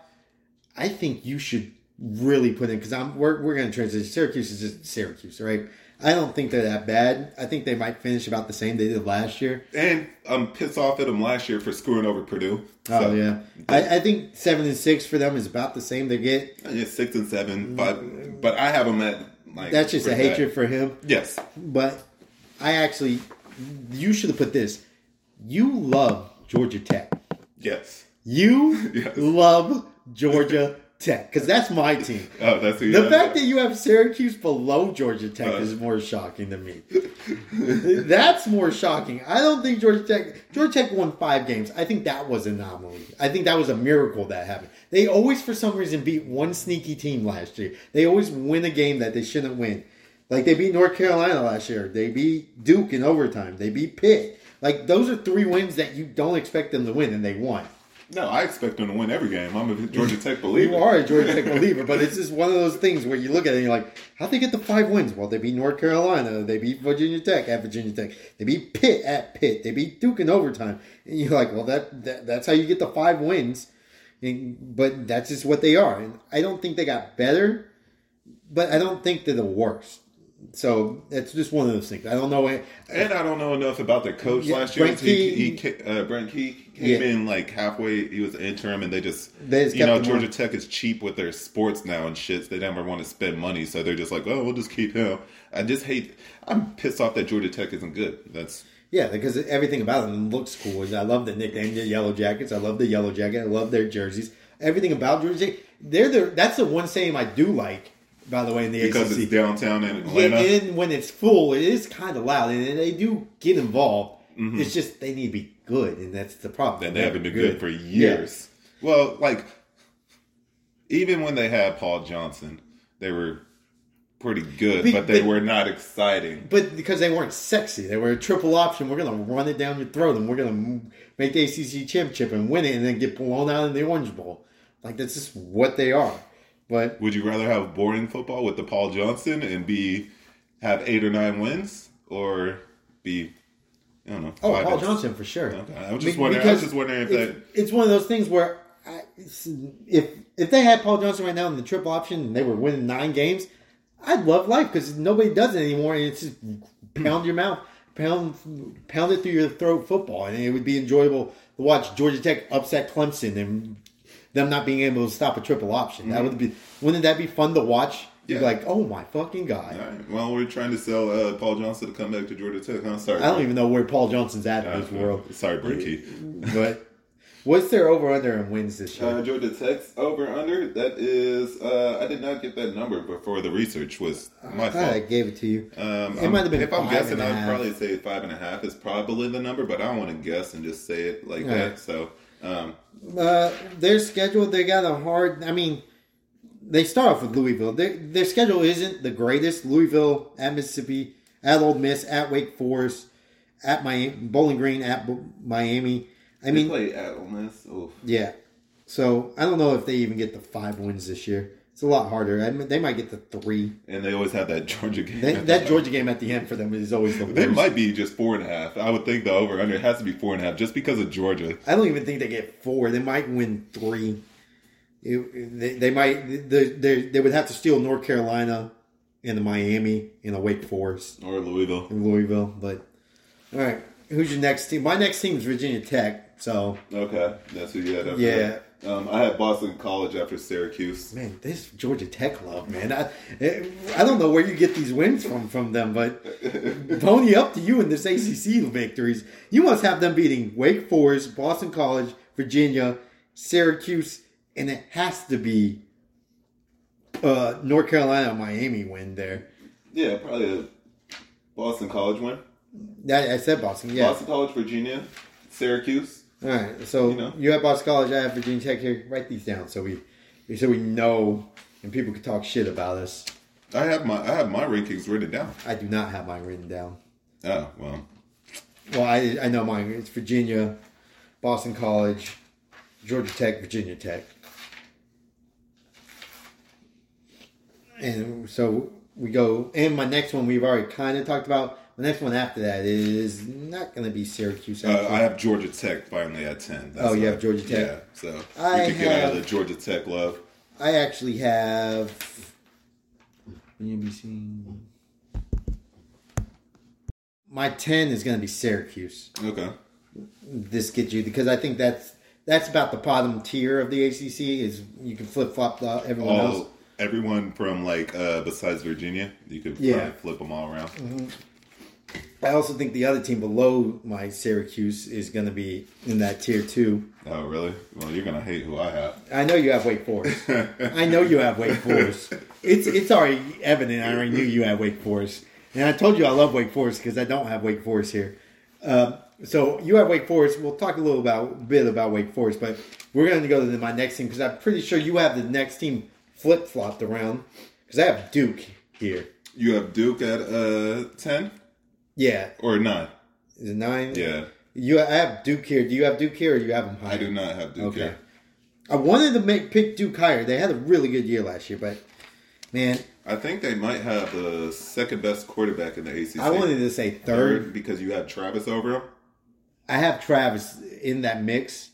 Speaker 1: I think you should really put in because I'm we're we're going to transition. Syracuse is just Syracuse, right? I don't think they're that bad. I think they might finish about the same they did last year.
Speaker 2: And I'm pissed off at them last year for screwing over Purdue.
Speaker 1: Oh
Speaker 2: So,
Speaker 1: yeah, I, I think seven and six for them is about the same they get.
Speaker 2: yeah, six and seven, five. But I have them at like.
Speaker 1: That's just a hatred for him.
Speaker 2: Yes.
Speaker 1: But I actually, you should have put this. You love Georgia Tech.
Speaker 2: Yes.
Speaker 1: You
Speaker 2: Yes.
Speaker 1: love Georgia Tech because that's my team.
Speaker 2: Oh, that's
Speaker 1: The fact that you have Syracuse below Georgia Tech
Speaker 2: Uh.
Speaker 1: is more shocking to me. That's more shocking. I don't think Georgia Tech Georgia Tech won five games. I think that was an anomaly. I think that was a miracle that happened. They always, for some reason, beat one sneaky team last year. They always win a game that they shouldn't win. Like they beat North Carolina last year. They beat Duke in overtime. They beat Pitt. Like those are three wins that you don't expect them to win, and they won.
Speaker 2: No, I expect them to win every game. I'm a Georgia Tech believer.
Speaker 1: You are a Georgia Tech believer, but it's just one of those things where you look at it and you're like, how'd they get the five wins? Well, they beat North Carolina, they beat Virginia Tech at Virginia Tech, they beat Pitt at Pitt, they beat Duke in overtime, and you're like, well, that, that that's how you get the five wins. And, but that's just what they are, and I don't think they got better, but I don't think they're the worst. So it's just one of those things. I don't know.
Speaker 2: And I don't know enough about their coach
Speaker 1: Yeah,
Speaker 2: last year.
Speaker 1: Brent
Speaker 2: he,
Speaker 1: Key-
Speaker 2: he, ca- uh, Brent Key came
Speaker 1: Yeah.
Speaker 2: in like halfway. He was interim, and they just,
Speaker 1: They just
Speaker 2: you know, Georgia
Speaker 1: on.
Speaker 2: Tech is cheap with their sports now and shit. So they never want to spend money, so they're just like, oh, we'll just keep him. I just hate. I'm pissed off that Georgia Tech isn't good. That's
Speaker 1: Yeah, because everything about them looks cool. I love the nickname, the Yellow Jackets. I love the Yellow Jacket. I love their jerseys. Everything about Georgia Tech. They're the that's the one saying I do like. By the way, in the
Speaker 2: because
Speaker 1: ACC,
Speaker 2: it's downtown in
Speaker 1: yeah, and when it's full, it is kind of loud, and they do get involved.
Speaker 2: Mm-hmm.
Speaker 1: It's just they need to be good, and that's the problem.
Speaker 2: and they haven't been
Speaker 1: They're
Speaker 2: good for years. Well, like even when they had Paul Johnson, they were pretty good,
Speaker 1: Be-
Speaker 2: but they
Speaker 1: but-
Speaker 2: were not exciting.
Speaker 1: But because they weren't sexy, they were a triple option. We're gonna run it down your throat, and we're gonna make the ACC championship and win it, and then get blown out in the Orange Bowl. Like that's just what they are. But
Speaker 2: Would you rather have boring football with the Paul Johnson and be have eight or nine wins, or be I don't know?
Speaker 1: Oh, Paul Johnson for sure.
Speaker 2: Okay, I was just
Speaker 1: Be-
Speaker 2: wondering. I was just wondering if
Speaker 1: it's,
Speaker 2: that.
Speaker 1: it's one of those things where I, if if they had Paul Johnson right now in the triple option and they were winning nine games, I'd love life because nobody does it anymore, and it's just pound your mouth, pound pound it through your throat football, and it would be enjoyable to watch Georgia Tech upset Clemson and them not being able to stop a triple option. That would be wouldn't that be fun to watch? You're
Speaker 2: Yeah.
Speaker 1: like, oh my fucking god!
Speaker 2: Right. Well, we're trying to sell uh, Paul Johnson to come back to Georgia Tech. Huh? Sorry.
Speaker 1: I don't even know where Paul Johnson's at in
Speaker 2: Uh,
Speaker 1: this world,
Speaker 2: Sorry, Brinky.
Speaker 1: but what's their over under in wins this year?
Speaker 2: Uh, Georgia Tech's over under. That is, uh, I did not get that number before the research was my
Speaker 1: I thought I gave it to you.
Speaker 2: Um,
Speaker 1: It
Speaker 2: I'm-
Speaker 1: might have been
Speaker 2: If I'm guessing,
Speaker 1: and
Speaker 2: I'd probably say five and a half is probably the number, but I don't want to guess and just say it like
Speaker 1: All
Speaker 2: that.
Speaker 1: right.
Speaker 2: So, um,
Speaker 1: Uh, their schedule, they got a hard. I mean, they start off with Louisville. Their, their schedule isn't the greatest. Louisville at Mississippi, at Ole Miss, at Wake Forest, at Miami, Bowling Green, at Bo- Miami. I
Speaker 2: they
Speaker 1: mean,
Speaker 2: play at Ole Miss. Oof.
Speaker 1: yeah. So I don't know if they even get the five wins this year. It's a lot harder. I mean, they might get the three.
Speaker 2: And they always have that Georgia game.
Speaker 1: That, that Georgia game at the end for them is always the
Speaker 2: They might be just four and a half. I would think the over under has to be four and a half just because of Georgia.
Speaker 1: I don't even think they get four. They might win three. It- they, they might. They, they, they would have to steal North Carolina and the Miami and a Wake Forest
Speaker 2: Or Louisville.
Speaker 1: and Louisville. But all right, who's your next team? My next team is Virginia Tech. So
Speaker 2: Okay, that's who you had.
Speaker 1: Yeah.
Speaker 2: that. Um, I had Boston College after Syracuse.
Speaker 1: man, this Georgia Tech love, man. I I don't know where you get these wins from from them, but pony up to you in this ACC victories. You must have them beating Wake Forest, Boston College, Virginia, Syracuse, and it has to be uh, North Carolina, Miami win there.
Speaker 2: Yeah, probably a Boston College win.
Speaker 1: That, I said Boston, yeah.
Speaker 2: Boston College, Virginia, Syracuse.
Speaker 1: All right, so
Speaker 2: You know.
Speaker 1: you have Boston College, I have Virginia Tech here. Write these down so we so we know and people can talk shit about us.
Speaker 2: I have my I have my rankings written down.
Speaker 1: I do not have mine written down.
Speaker 2: Oh well,
Speaker 1: Well, I I know mine. It's Virginia, Boston College, Georgia Tech, Virginia Tech. And so we go. And my next one we've already kind of talked about. The next one after that is not going to be Syracuse.
Speaker 2: uh. I have Georgia Tech finally at ten.
Speaker 1: Oh, you have Georgia Tech?
Speaker 2: Yeah, so
Speaker 1: I
Speaker 2: you can get out of the Georgia Tech love.
Speaker 1: I actually have. NBC. My ten is going to be Syracuse.
Speaker 2: Okay.
Speaker 1: This gets you because I think that's that's about the bottom tier of the ACC. Is you can flip flop everyone else.
Speaker 2: All everyone from like uh besides Virginia, you could
Speaker 1: Yeah.
Speaker 2: flip them all around.
Speaker 1: I also think the other team below my Syracuse is going to be in that tier too.
Speaker 2: Oh really? Well, you're gonna hate who I have.
Speaker 1: I know you have Wake Forest. I know you have Wake Forest. It's it's already evident. I already knew you had Wake Forest, and I told you I love Wake Forest because I don't have Wake Forest here. Um, so you have Wake Forest. We'll talk a little about bit about Wake Forest, but we're going to go to my next team because I'm pretty sure you have the next team flip flopped around because I have Duke here.
Speaker 2: You have Duke at uh ten
Speaker 1: Yeah,
Speaker 2: or nine.
Speaker 1: is it nine?
Speaker 2: Yeah,
Speaker 1: You I have Duke here. Do you have Duke here or you have them higher?
Speaker 2: I do not have Duke
Speaker 1: Okay.
Speaker 2: here.
Speaker 1: I wanted to make pick Duke higher. They had a really good year last year, but man,
Speaker 2: I think they might have the second best quarterback in the ACC.
Speaker 1: I wanted to say third.
Speaker 2: third because you have Travis over him.
Speaker 1: I have Travis in that mix.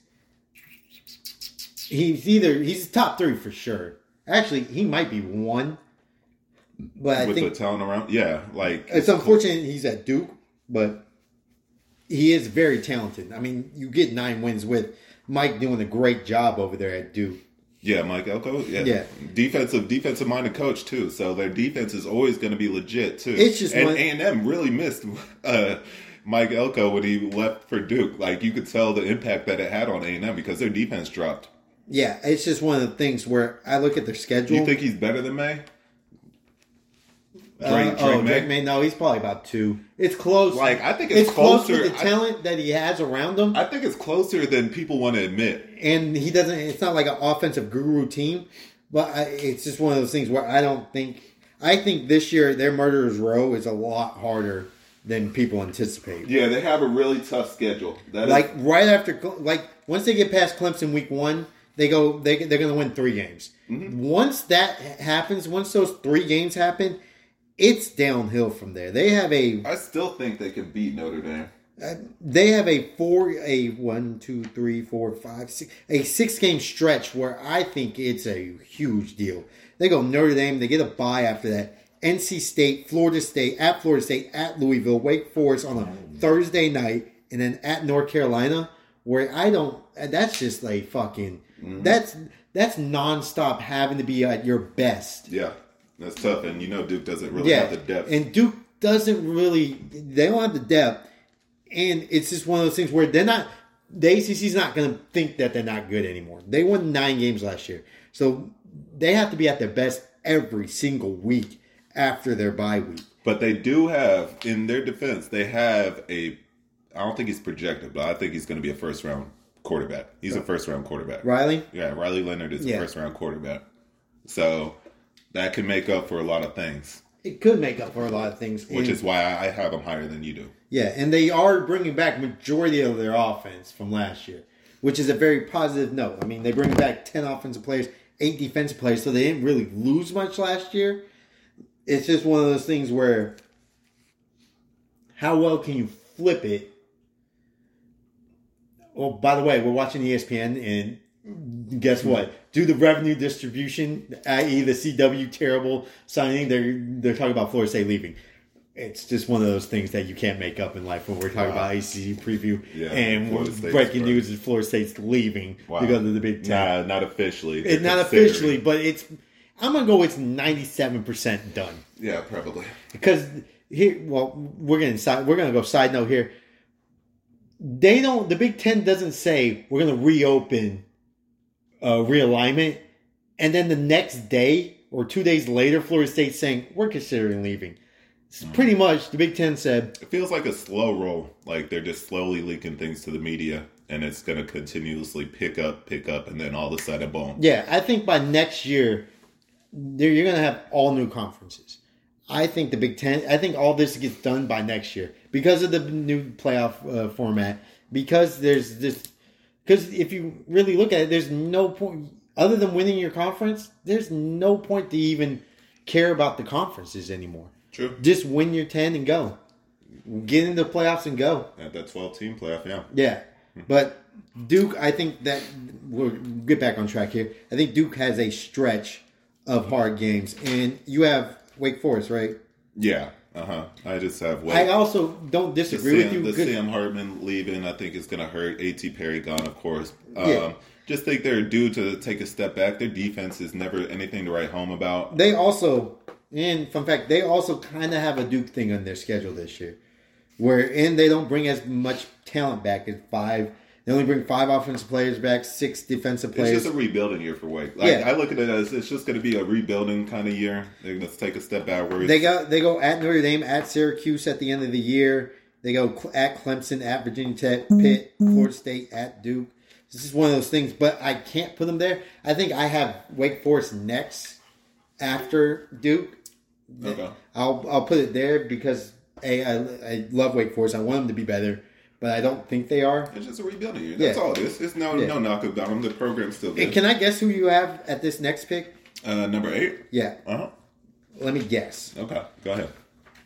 Speaker 1: He's either he's top three for sure. Actually, he might be one, but I
Speaker 2: with
Speaker 1: think
Speaker 2: the talent around. Yeah, like
Speaker 1: it's unfortunate he's at Duke, but he is very talented. I mean, you get nine wins with Mike doing a great job over there at Duke.
Speaker 2: Yeah, Mike Elko. Yeah.
Speaker 1: Yeah.
Speaker 2: defensive defensive minded coach too. So their defense is always going to be legit too.
Speaker 1: It's just
Speaker 2: and A and M really missed uh, Mike Elko when he left for Duke. Like you could tell the impact that it had on A and M because their defense dropped.
Speaker 1: Yeah, it's just one of the things where I look at their schedule.
Speaker 2: You think he's better than Maye?
Speaker 1: Uh,
Speaker 2: Drake,
Speaker 1: oh,
Speaker 2: Drake Maye?
Speaker 1: Drake Maye? No, he's probably about two. It's close.
Speaker 2: Like, I think it's
Speaker 1: close
Speaker 2: closer-
Speaker 1: with the
Speaker 2: I-
Speaker 1: talent that he has around him.
Speaker 2: I think it's closer than people want to admit.
Speaker 1: and he doesn't. It's not like an offensive guru team, but I, it's just one of those things where I don't think. I think this year their murderers row is a lot harder than people anticipate.
Speaker 2: Yeah, they have a really tough schedule. That is-
Speaker 1: Like right after, like once they get past Clemson week one, they go. They they're going to win three games.
Speaker 2: Mm-hmm.
Speaker 1: Once that happens, once those three games happen, it's downhill from there. They have a
Speaker 2: I still think they can beat Notre Dame.
Speaker 1: Uh, they have a four a one two three four five six a six game stretch where I think it's a huge deal. They go Notre Dame, they get a bye after that, NC State, Florida State, at Florida State, at Louisville, Wake Forest on a oh, Thursday night, and then at North Carolina, where I don't. That's just like fucking. Mm-hmm. That's that's nonstop having to be at your best.
Speaker 2: Yeah, that's tough, and you know Duke doesn't really
Speaker 1: Yeah,
Speaker 2: have the depth.
Speaker 1: and Duke doesn't really. They don't have the depth, and it's just one of those things where they're not. The ACC's not going to think that they're not good anymore. They won nine games last year, so they have to be at their best every single week after their bye week.
Speaker 2: But they do have, in their defense, they have a. I don't think he's projected, but I think he's going to be a first round quarterback. He's a first round quarterback.
Speaker 1: Riley,
Speaker 2: Yeah, Riley Leonard is
Speaker 1: Yeah.
Speaker 2: a first round quarterback. So that can make up for a lot of things,
Speaker 1: it could make up for a lot of things,
Speaker 2: which
Speaker 1: and-
Speaker 2: is why I have them higher than you do.
Speaker 1: Yeah, and they are bringing back majority of their offense from last year, which is a very positive note. I mean, they bring back ten offensive players, eight defensive players, so they didn't really lose much last year. It's just one of those things where how well can you flip it? Well, by the way, we're watching ESPN, and guess hmm. what? Do the revenue distribution, i.e., the CW terrible signing, they're they're talking about Florida State leaving it's just one of those things that you can't make up in life when we're talking
Speaker 2: Wow.
Speaker 1: about ACC preview.
Speaker 2: Yeah,
Speaker 1: and breaking
Speaker 2: right.
Speaker 1: news is Florida State's leaving
Speaker 2: Wow.
Speaker 1: to go to the Big Ten.
Speaker 2: Nah, not officially.
Speaker 1: it's not officially, but it's. I'm gonna go. It's 97 percent done
Speaker 2: Yeah, probably.
Speaker 1: because here. Well, we're gonna side. We're gonna go side note here. They don't. The Big Ten doesn't say we're gonna reopen uh, realignment, and then the next day or two days later, Florida State saying we're considering leaving. It's pretty much the Big Ten said
Speaker 2: It feels like a slow roll. Like they're just slowly leaking things to the media, and it's going to continuously pick up, pick up, and then all of a sudden, boom.
Speaker 1: Yeah, I think by next year, you're going to have all new conferences. I think the Big Ten. I think all this gets done by next year because of the new playoff uh, format. Because there's this. Because if you really look at it, there's no point other than winning your conference. There's no point to even care about the conferences anymore.
Speaker 2: True.
Speaker 1: Just win your ten and go. Get into the playoffs and go.
Speaker 2: At that 12 team playoff, yeah.
Speaker 1: Yeah, but Duke, I think that we'll get back on track here. I think Duke has a stretch of hard games, and you have Wake Forest, right?
Speaker 2: Yeah. Uh huh. I just have
Speaker 1: I also don't disagree with you.
Speaker 2: the
Speaker 1: Good-
Speaker 2: Sam Hartman leaving, I think, is going to hurt. A.T. Perry gone, of course. Um,
Speaker 1: Yeah.
Speaker 2: Just think they're due to take a step back. Their defense is never anything to write home about.
Speaker 1: They also, and fun fact, they also kind of have a Duke thing on their schedule this year, where and they don't bring as much talent back as five. They only bring five offensive players back, six defensive players.
Speaker 2: It's just a rebuilding year for Wake. Like,
Speaker 1: Yeah.
Speaker 2: I look at it as it's just going to be a rebuilding kind of year. They're going to take a step backwards.
Speaker 1: They go they go at Notre Dame, at Syracuse at the end of the year. They go at Clemson, at Virginia Tech, Pitt, Florida State, at Duke. This is one of those things, but I can't put them there. I think I have Wake Forest next after Duke.
Speaker 2: Okay.
Speaker 1: I'll I'll put it there because a I, I love Wake Forest. I want them to be better, but I don't think they are.
Speaker 2: It's just a rebuilding year. That's
Speaker 1: Yeah.
Speaker 2: all it is. It's no
Speaker 1: Yeah.
Speaker 2: no knock about them. The program's still good.
Speaker 1: Can I guess who you have at this next pick?
Speaker 2: Uh, number eight.
Speaker 1: Yeah,
Speaker 2: Uh huh.
Speaker 1: let me guess.
Speaker 2: Okay. Go ahead.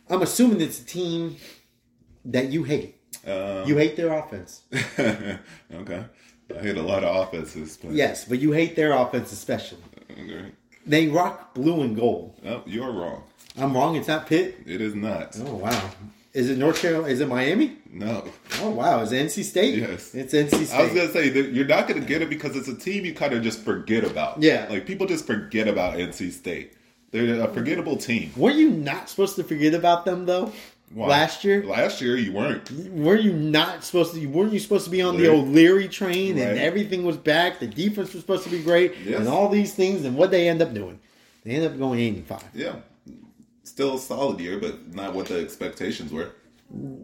Speaker 1: I'm assuming it's a team that you hate.
Speaker 2: Um,
Speaker 1: You hate their offense.
Speaker 2: okay. I hate a lot of offenses, but
Speaker 1: Yes, but you hate their offense especially.
Speaker 2: Okay.
Speaker 1: They rock blue and gold.
Speaker 2: Oh, you're wrong.
Speaker 1: I'm wrong. It's not Pitt.
Speaker 2: It is not.
Speaker 1: Oh wow. Is it North Carolina? Is it Miami?
Speaker 2: No.
Speaker 1: Oh wow. Is NC State?
Speaker 2: Yes.
Speaker 1: It's NC State.
Speaker 2: I was gonna say that you're not gonna get it because it's a team you kind of just forget about.
Speaker 1: Yeah.
Speaker 2: like people just forget about NC State. They're a forgettable team.
Speaker 1: Were you not supposed to forget about them though?
Speaker 2: Why?
Speaker 1: Last year,
Speaker 2: Last year you weren't.
Speaker 1: were you not supposed to? Weren't you supposed to be on the O'Leary train and everything was back? The defense was supposed to be great
Speaker 2: Yes.
Speaker 1: and all these things. And what they end up doing? They end up going eight and five.
Speaker 2: Yeah, still a solid year, but not what the expectations were.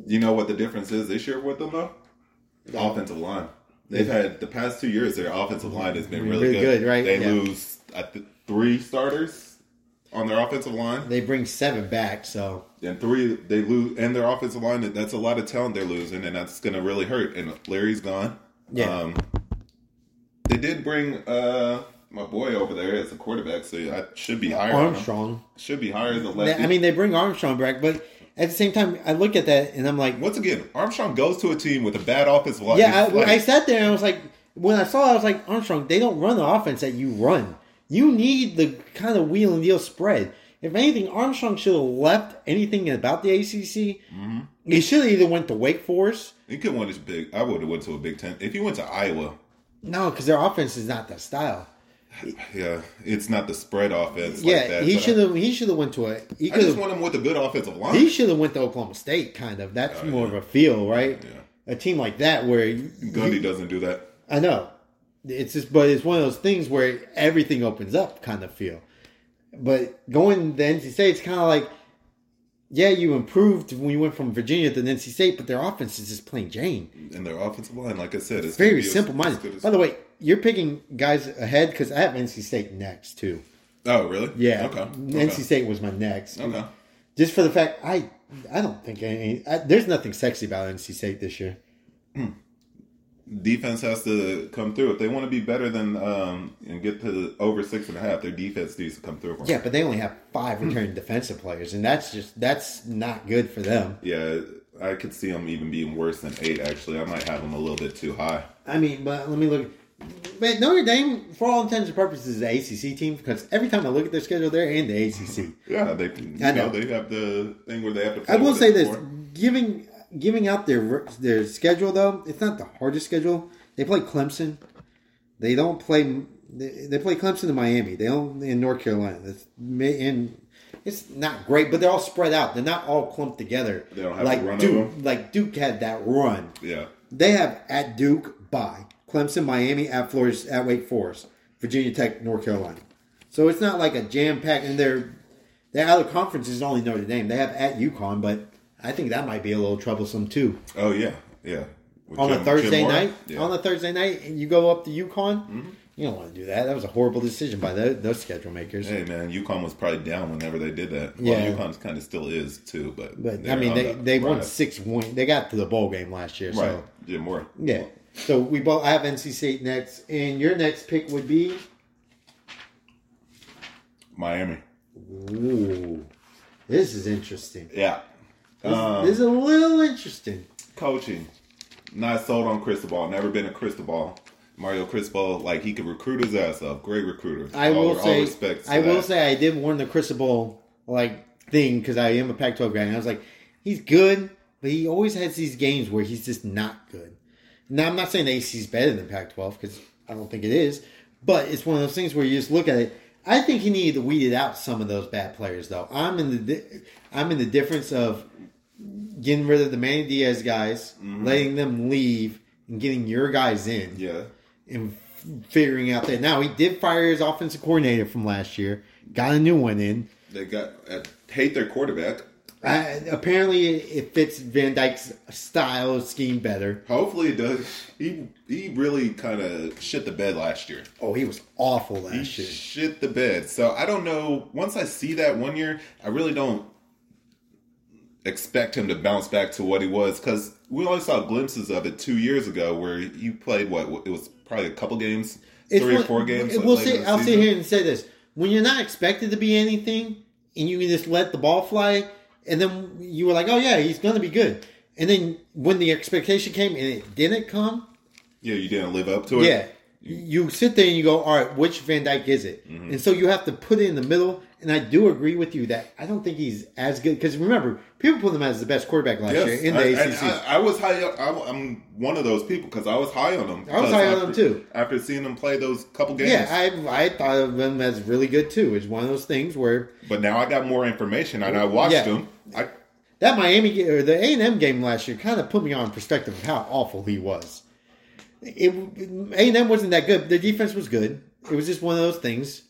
Speaker 2: You know what the difference is this year with them though? The offensive line. They've had the past two years. Their offensive line has been really,
Speaker 1: Really
Speaker 2: good.
Speaker 1: good, right?
Speaker 2: They
Speaker 1: Yeah.
Speaker 2: lose th- three starters on their offensive line.
Speaker 1: They bring seven back, so
Speaker 2: And three, they lose, and their offensive line. That's a lot of talent they're losing, and that's going to really hurt. And Leary's gone.
Speaker 1: Yeah.
Speaker 2: Um, they did bring uh, my boy over there as a quarterback, so I should be higher.
Speaker 1: Armstrong.
Speaker 2: should be higher than lefty.
Speaker 1: I mean, they bring Armstrong back, but at the same time, I look at that and I'm like,
Speaker 2: once again, Armstrong goes to a team with a bad offensive line.
Speaker 1: Yeah, I,
Speaker 2: like-
Speaker 1: I sat there and I was like, when I saw it, I was like, Armstrong, they don't run the offense that you run. You need the kind of wheel and deal spread. if anything, Armstrong should have left anything about the ACC. Mm-hmm. He should have either went to Wake Forest.
Speaker 2: He could win his big. I would have went to a Big Ten if he went to Iowa.
Speaker 1: No, because their offense is not that style.
Speaker 2: Yeah, it's not the spread offense.
Speaker 1: yeah,
Speaker 2: like that,
Speaker 1: he should have. He should have went to a. He
Speaker 2: I, just want him with a good offensive line.
Speaker 1: He should have went to Oklahoma State. Kind of. That's oh, more of a feel, right?
Speaker 2: Yeah.
Speaker 1: A team like that where you-
Speaker 2: Gundy doesn't do that.
Speaker 1: I know. It's just, but it's one of those things where everything opens up, kind of feel. But going to NC State, it's kind of like, yeah, you improved when you went from Virginia to NC State, but their offense is just plain Jane.
Speaker 2: And their offensive line, like I said, is
Speaker 1: Very simple minded. By the way, you're picking guys ahead because I have NC State next too.
Speaker 2: oh, really?
Speaker 1: Yeah,
Speaker 2: Okay.
Speaker 1: NC
Speaker 2: okay.
Speaker 1: State was my next.
Speaker 2: Okay.
Speaker 1: Just for the fact I, I don't think any. I, there's nothing sexy about NC State this year.
Speaker 2: Defense has to come through if they want to be better than um, and get to over six and a half. Their defense needs to come through.
Speaker 1: Yeah, but they only have five returning defensive players, and that's just that's not good for them.
Speaker 2: Yeah, I could see them even being worse than eight. Actually, I might have them a little bit too high.
Speaker 1: I mean, but let me look. But Notre Dame, for all intents and purposes, is an ACC team because every time I look at their schedule, they're in the ACC.
Speaker 2: Yeah, they. You
Speaker 1: I
Speaker 2: know.
Speaker 1: know.
Speaker 2: they have the thing where they have to. Play
Speaker 1: I will say this:
Speaker 2: before.
Speaker 1: giving giving out their their schedule though, it's not the hardest schedule. They play Clemson. They don't play. They, they play Clemson and Miami. They don't in North Carolina. That's and it's not great, but they're all spread out. They're not all clumped together.
Speaker 2: They don't have
Speaker 1: like Duke. Like Duke had that run.
Speaker 2: Yeah,
Speaker 1: They have at Duke, by Clemson, Miami, at Florida, at Wake Forest, Virginia Tech, North Carolina. So it's not like a jam packed. And their their other conference is only Notre Dame. They have at UConn, but I think that might be a little troublesome too.
Speaker 2: Oh yeah, yeah. With
Speaker 1: On
Speaker 2: Jim-
Speaker 1: a Thursday night,
Speaker 2: Yeah.
Speaker 1: on a Thursday night, and you go up to UConn.
Speaker 2: Mm-hmm.
Speaker 1: You don't want to do that. That was a horrible decision by the, those schedule makers.
Speaker 2: Hey man, UConn was probably down whenever they did that.
Speaker 1: Yeah.
Speaker 2: well, UConn kind of still is too, but
Speaker 1: But I mean, they
Speaker 2: the
Speaker 1: they won
Speaker 2: rise.
Speaker 1: six win. They got to the bowl game last year.
Speaker 2: Right,
Speaker 1: So
Speaker 2: Jim Mora.
Speaker 1: yeah. So we both I have NC State next, and your next pick would be.
Speaker 2: Miami.
Speaker 1: Ooh, this is interesting.
Speaker 2: Yeah.
Speaker 1: This,
Speaker 2: Um,
Speaker 1: this is a little interesting.
Speaker 2: coaching. Not sold on Cristobal. Never been a Cristobal. Mario Cristobal, like he could recruit his ass up. Great recruiter.
Speaker 1: I
Speaker 2: All-
Speaker 1: will
Speaker 2: all
Speaker 1: say, I will say, I did warn the Cristobal like thing because I am a Pac-12 guy, and I was like, he's good, but he always has these games where he's just not good. Now, I'm not saying the ACC is better than Pac-12 because I don't think it is, but it's one of those things where you just look at it. I think he needed to weed it out some of those bad players, though. I'm in the di- I'm in the difference of getting rid of the Manny Diaz guys, letting them leave, and getting your guys in
Speaker 2: Yeah.
Speaker 1: and f- figuring out that now he did fire his offensive coordinator from last year, got a new one in.
Speaker 2: They got uh, hate their quarterback.
Speaker 1: Uh, apparently, it fits Van Dyke's style scheme better.
Speaker 2: Hopefully it does. He he really kind of shit the bed last year.
Speaker 1: Oh, he was awful
Speaker 2: He
Speaker 1: last year.
Speaker 2: shit the bed. So I don't know. Once I see that one year, I really don't expect him to bounce back to what he was because we only saw glimpses of it two years ago where he played what it was probably a couple games,
Speaker 1: It's
Speaker 2: three or four games.
Speaker 1: We'll say, I'll sit here and say this: when you're not expected to be anything, and you can just let the ball fly, and then you were like, "Oh yeah, he's going to be good," and then when the expectation came and it didn't come,
Speaker 2: Yeah, you didn't live up to it.
Speaker 1: Yeah. You sit there and you go, all right, which Van Dyke is it?
Speaker 2: Mm-hmm.
Speaker 1: And so you have to put it in the middle. And I do agree with you that I don't think he's as good. Because remember, people put him as the best quarterback last
Speaker 2: Yes,
Speaker 1: year in the
Speaker 2: I,
Speaker 1: ACC.
Speaker 2: I, I was high. I, I'm one of those people because I was high on him.
Speaker 1: I was high on him, too.
Speaker 2: After seeing him play those couple games,
Speaker 1: yeah, I, I thought of him as really good too. It's one of those things where
Speaker 2: but now I got more information and I watched
Speaker 1: Yeah.
Speaker 2: him. I
Speaker 1: that Miami or the A and M game last year kind of put me on perspective of how awful he was. It A and M wasn't that good. The defense was good. It was just one of those things.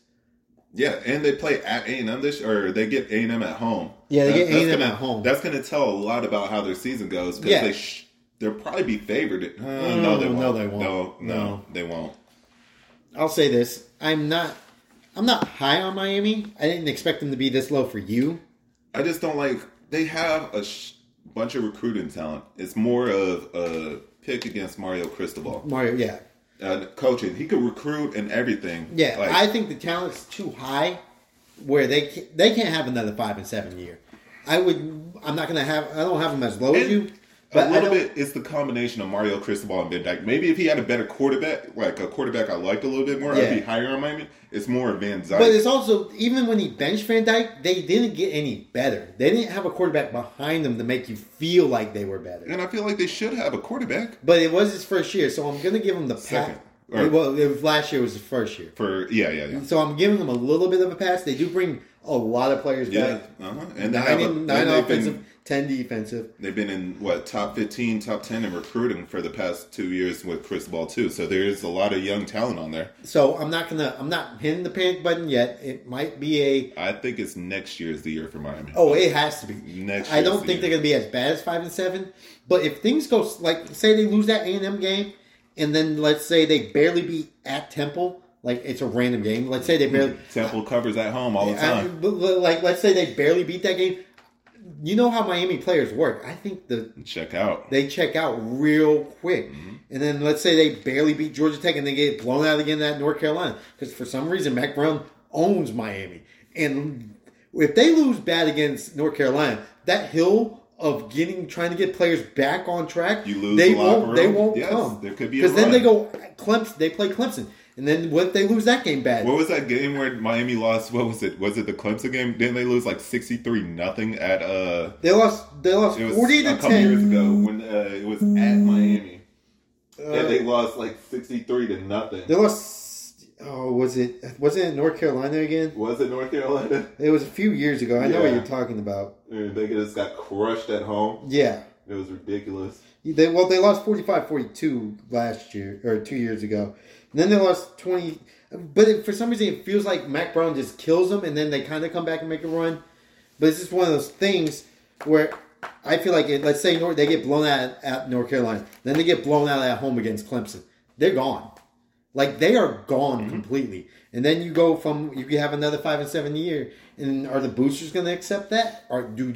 Speaker 2: Yeah, and they play at A and M this, or they get A and M at home.
Speaker 1: Yeah, they get A&M at home.
Speaker 2: That's going to tell a lot about how their season goes because
Speaker 1: Yeah.
Speaker 2: they sh- they'll probably be favored. Uh,
Speaker 1: No,
Speaker 2: no, they won't.
Speaker 1: no, they won't.
Speaker 2: No, no,
Speaker 1: No.
Speaker 2: they won't.
Speaker 1: I'll say this: I'm not, I'm not high on Miami. I didn't expect them to be this low for you.
Speaker 2: I just don't like. They have a sh- bunch of recruiting talent. It's more of a pick against Mario Cristobal.
Speaker 1: Mario, yeah,
Speaker 2: Uh, coaching, he could recruit and everything.
Speaker 1: yeah.
Speaker 2: Like,
Speaker 1: I think the talent's too high, where they can, they can't have another five and seven year. I would. I'm not gonna have. I don't have them as low as you, But
Speaker 2: a little bit it's the combination of Mario Cristobal and Van Dyke. Maybe if he had a better quarterback, like a quarterback I liked a little bit more,
Speaker 1: Yeah.
Speaker 2: I'd be higher on Miami. It's more Van Dyke.
Speaker 1: But it's also even when he benched Van Dyke, they didn't get any better. They didn't have a quarterback behind them to make you feel like they were better.
Speaker 2: and I feel like they should have a quarterback
Speaker 1: But it was his first year, so I'm gonna give him the pass.
Speaker 2: Second. Or-
Speaker 1: Well, it was last year was the first year,
Speaker 2: for yeah, yeah, yeah.
Speaker 1: so I'm giving them a little bit of a pass. They do bring a lot of players
Speaker 2: Yeah,
Speaker 1: back.
Speaker 2: uh-huh. and they
Speaker 1: Nine,
Speaker 2: have a,
Speaker 1: nine offensive,
Speaker 2: Been,
Speaker 1: ten defensive.
Speaker 2: they've been in what top fifteen, top ten in recruiting for the past two years with Cristobal too. So there is a lot of young talent on there.
Speaker 1: So I'm not gonna, I'm not hitting the panic button yet. It might be a,
Speaker 2: I think it's next year is the year for Miami.
Speaker 1: oh, it has to be.
Speaker 2: Next
Speaker 1: I don't
Speaker 2: the
Speaker 1: think
Speaker 2: year.
Speaker 1: they're gonna be as bad as five and seven. But if things go like, say they lose that A and M game, and then let's say they barely beat at Temple, like it's a random game. Let's say they barely.
Speaker 2: Temple covers at home all the time.
Speaker 1: but, like let's say they barely beat that game. You know how Miami players work. I think the
Speaker 2: Check out.
Speaker 1: they check out real quick. Mm-hmm. And then let's say they barely beat Georgia Tech and they get blown out again at North Carolina because for some reason Mack Brown owns Miami. And if they lose bad against North Carolina, that hill of getting trying to get players back on track,
Speaker 2: You lose
Speaker 1: they
Speaker 2: the
Speaker 1: won't they
Speaker 2: room?
Speaker 1: won't
Speaker 2: Yes,
Speaker 1: come
Speaker 2: there could be
Speaker 1: because then they go Clemson. They play Clemson, and then what they lose that game bad?
Speaker 2: What was that game where Miami lost? What was it? Was it the Clemson game? Didn't they lose like sixty three nothing at uh?
Speaker 1: They lost. They lost
Speaker 2: It was
Speaker 1: forty to
Speaker 2: a couple
Speaker 1: ten.
Speaker 2: years ago when uh, it was at Miami,
Speaker 1: Uh,
Speaker 2: and they lost like sixty three to nothing.
Speaker 1: They lost. Oh, was it? Was it North Carolina again?
Speaker 2: Was it North Carolina?
Speaker 1: It was a few years ago. I know what you're talking about.
Speaker 2: And they just got crushed at home.
Speaker 1: Yeah.
Speaker 2: It was ridiculous.
Speaker 1: They well, they lost 45-42 last year or two years ago, and then they lost twenty. But it, for some reason, it feels like Mack Brown just kills them, and then they kind of come back and make a run. But it's just one of those things where I feel like it, let's say North, they get blown out at, North Carolina, then they get blown out at home against Clemson. They're gone. Like they are gone mm-hmm. completely. And then you go from you have another five and seven year, and are the boosters going to accept that? Or do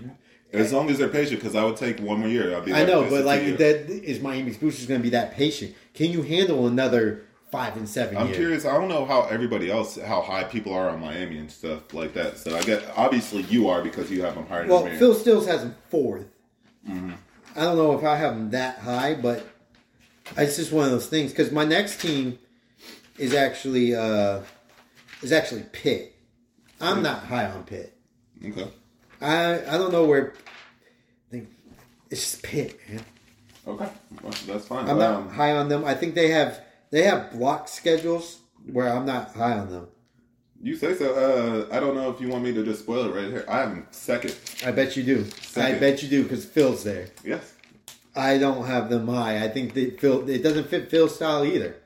Speaker 2: As long as they're patient, because I would take one more year. I'd be.
Speaker 1: I
Speaker 2: Like,
Speaker 1: know, but like that is Miami's boosters going to be that patient? Can you handle another five and 7
Speaker 2: I'm curious. I don't know how everybody else, how high people are on Miami and stuff like that. So I get obviously you are because you have them higher
Speaker 1: Well. Phil Steele has them 4th
Speaker 2: Mm-hmm.
Speaker 1: I don't know if I have them that high, but it's just one of those things. Because my next team is actually uh, is actually Pitt. I'm not high on Pitt.
Speaker 2: okay.
Speaker 1: I I don't know where. I think it's just Pitt, man.
Speaker 2: Okay. Well, that's fine.
Speaker 1: I'm not
Speaker 2: Um,
Speaker 1: high on them. I think they have they have block schedules where I'm not high on them.
Speaker 2: You say so. Uh, I don't know if you want me to just spoil it right here. I have him second.
Speaker 1: I bet you do. I bet you do because Phil's there.
Speaker 2: Yes.
Speaker 1: I don't have them high. I think they Phil. It doesn't fit Phil's style either.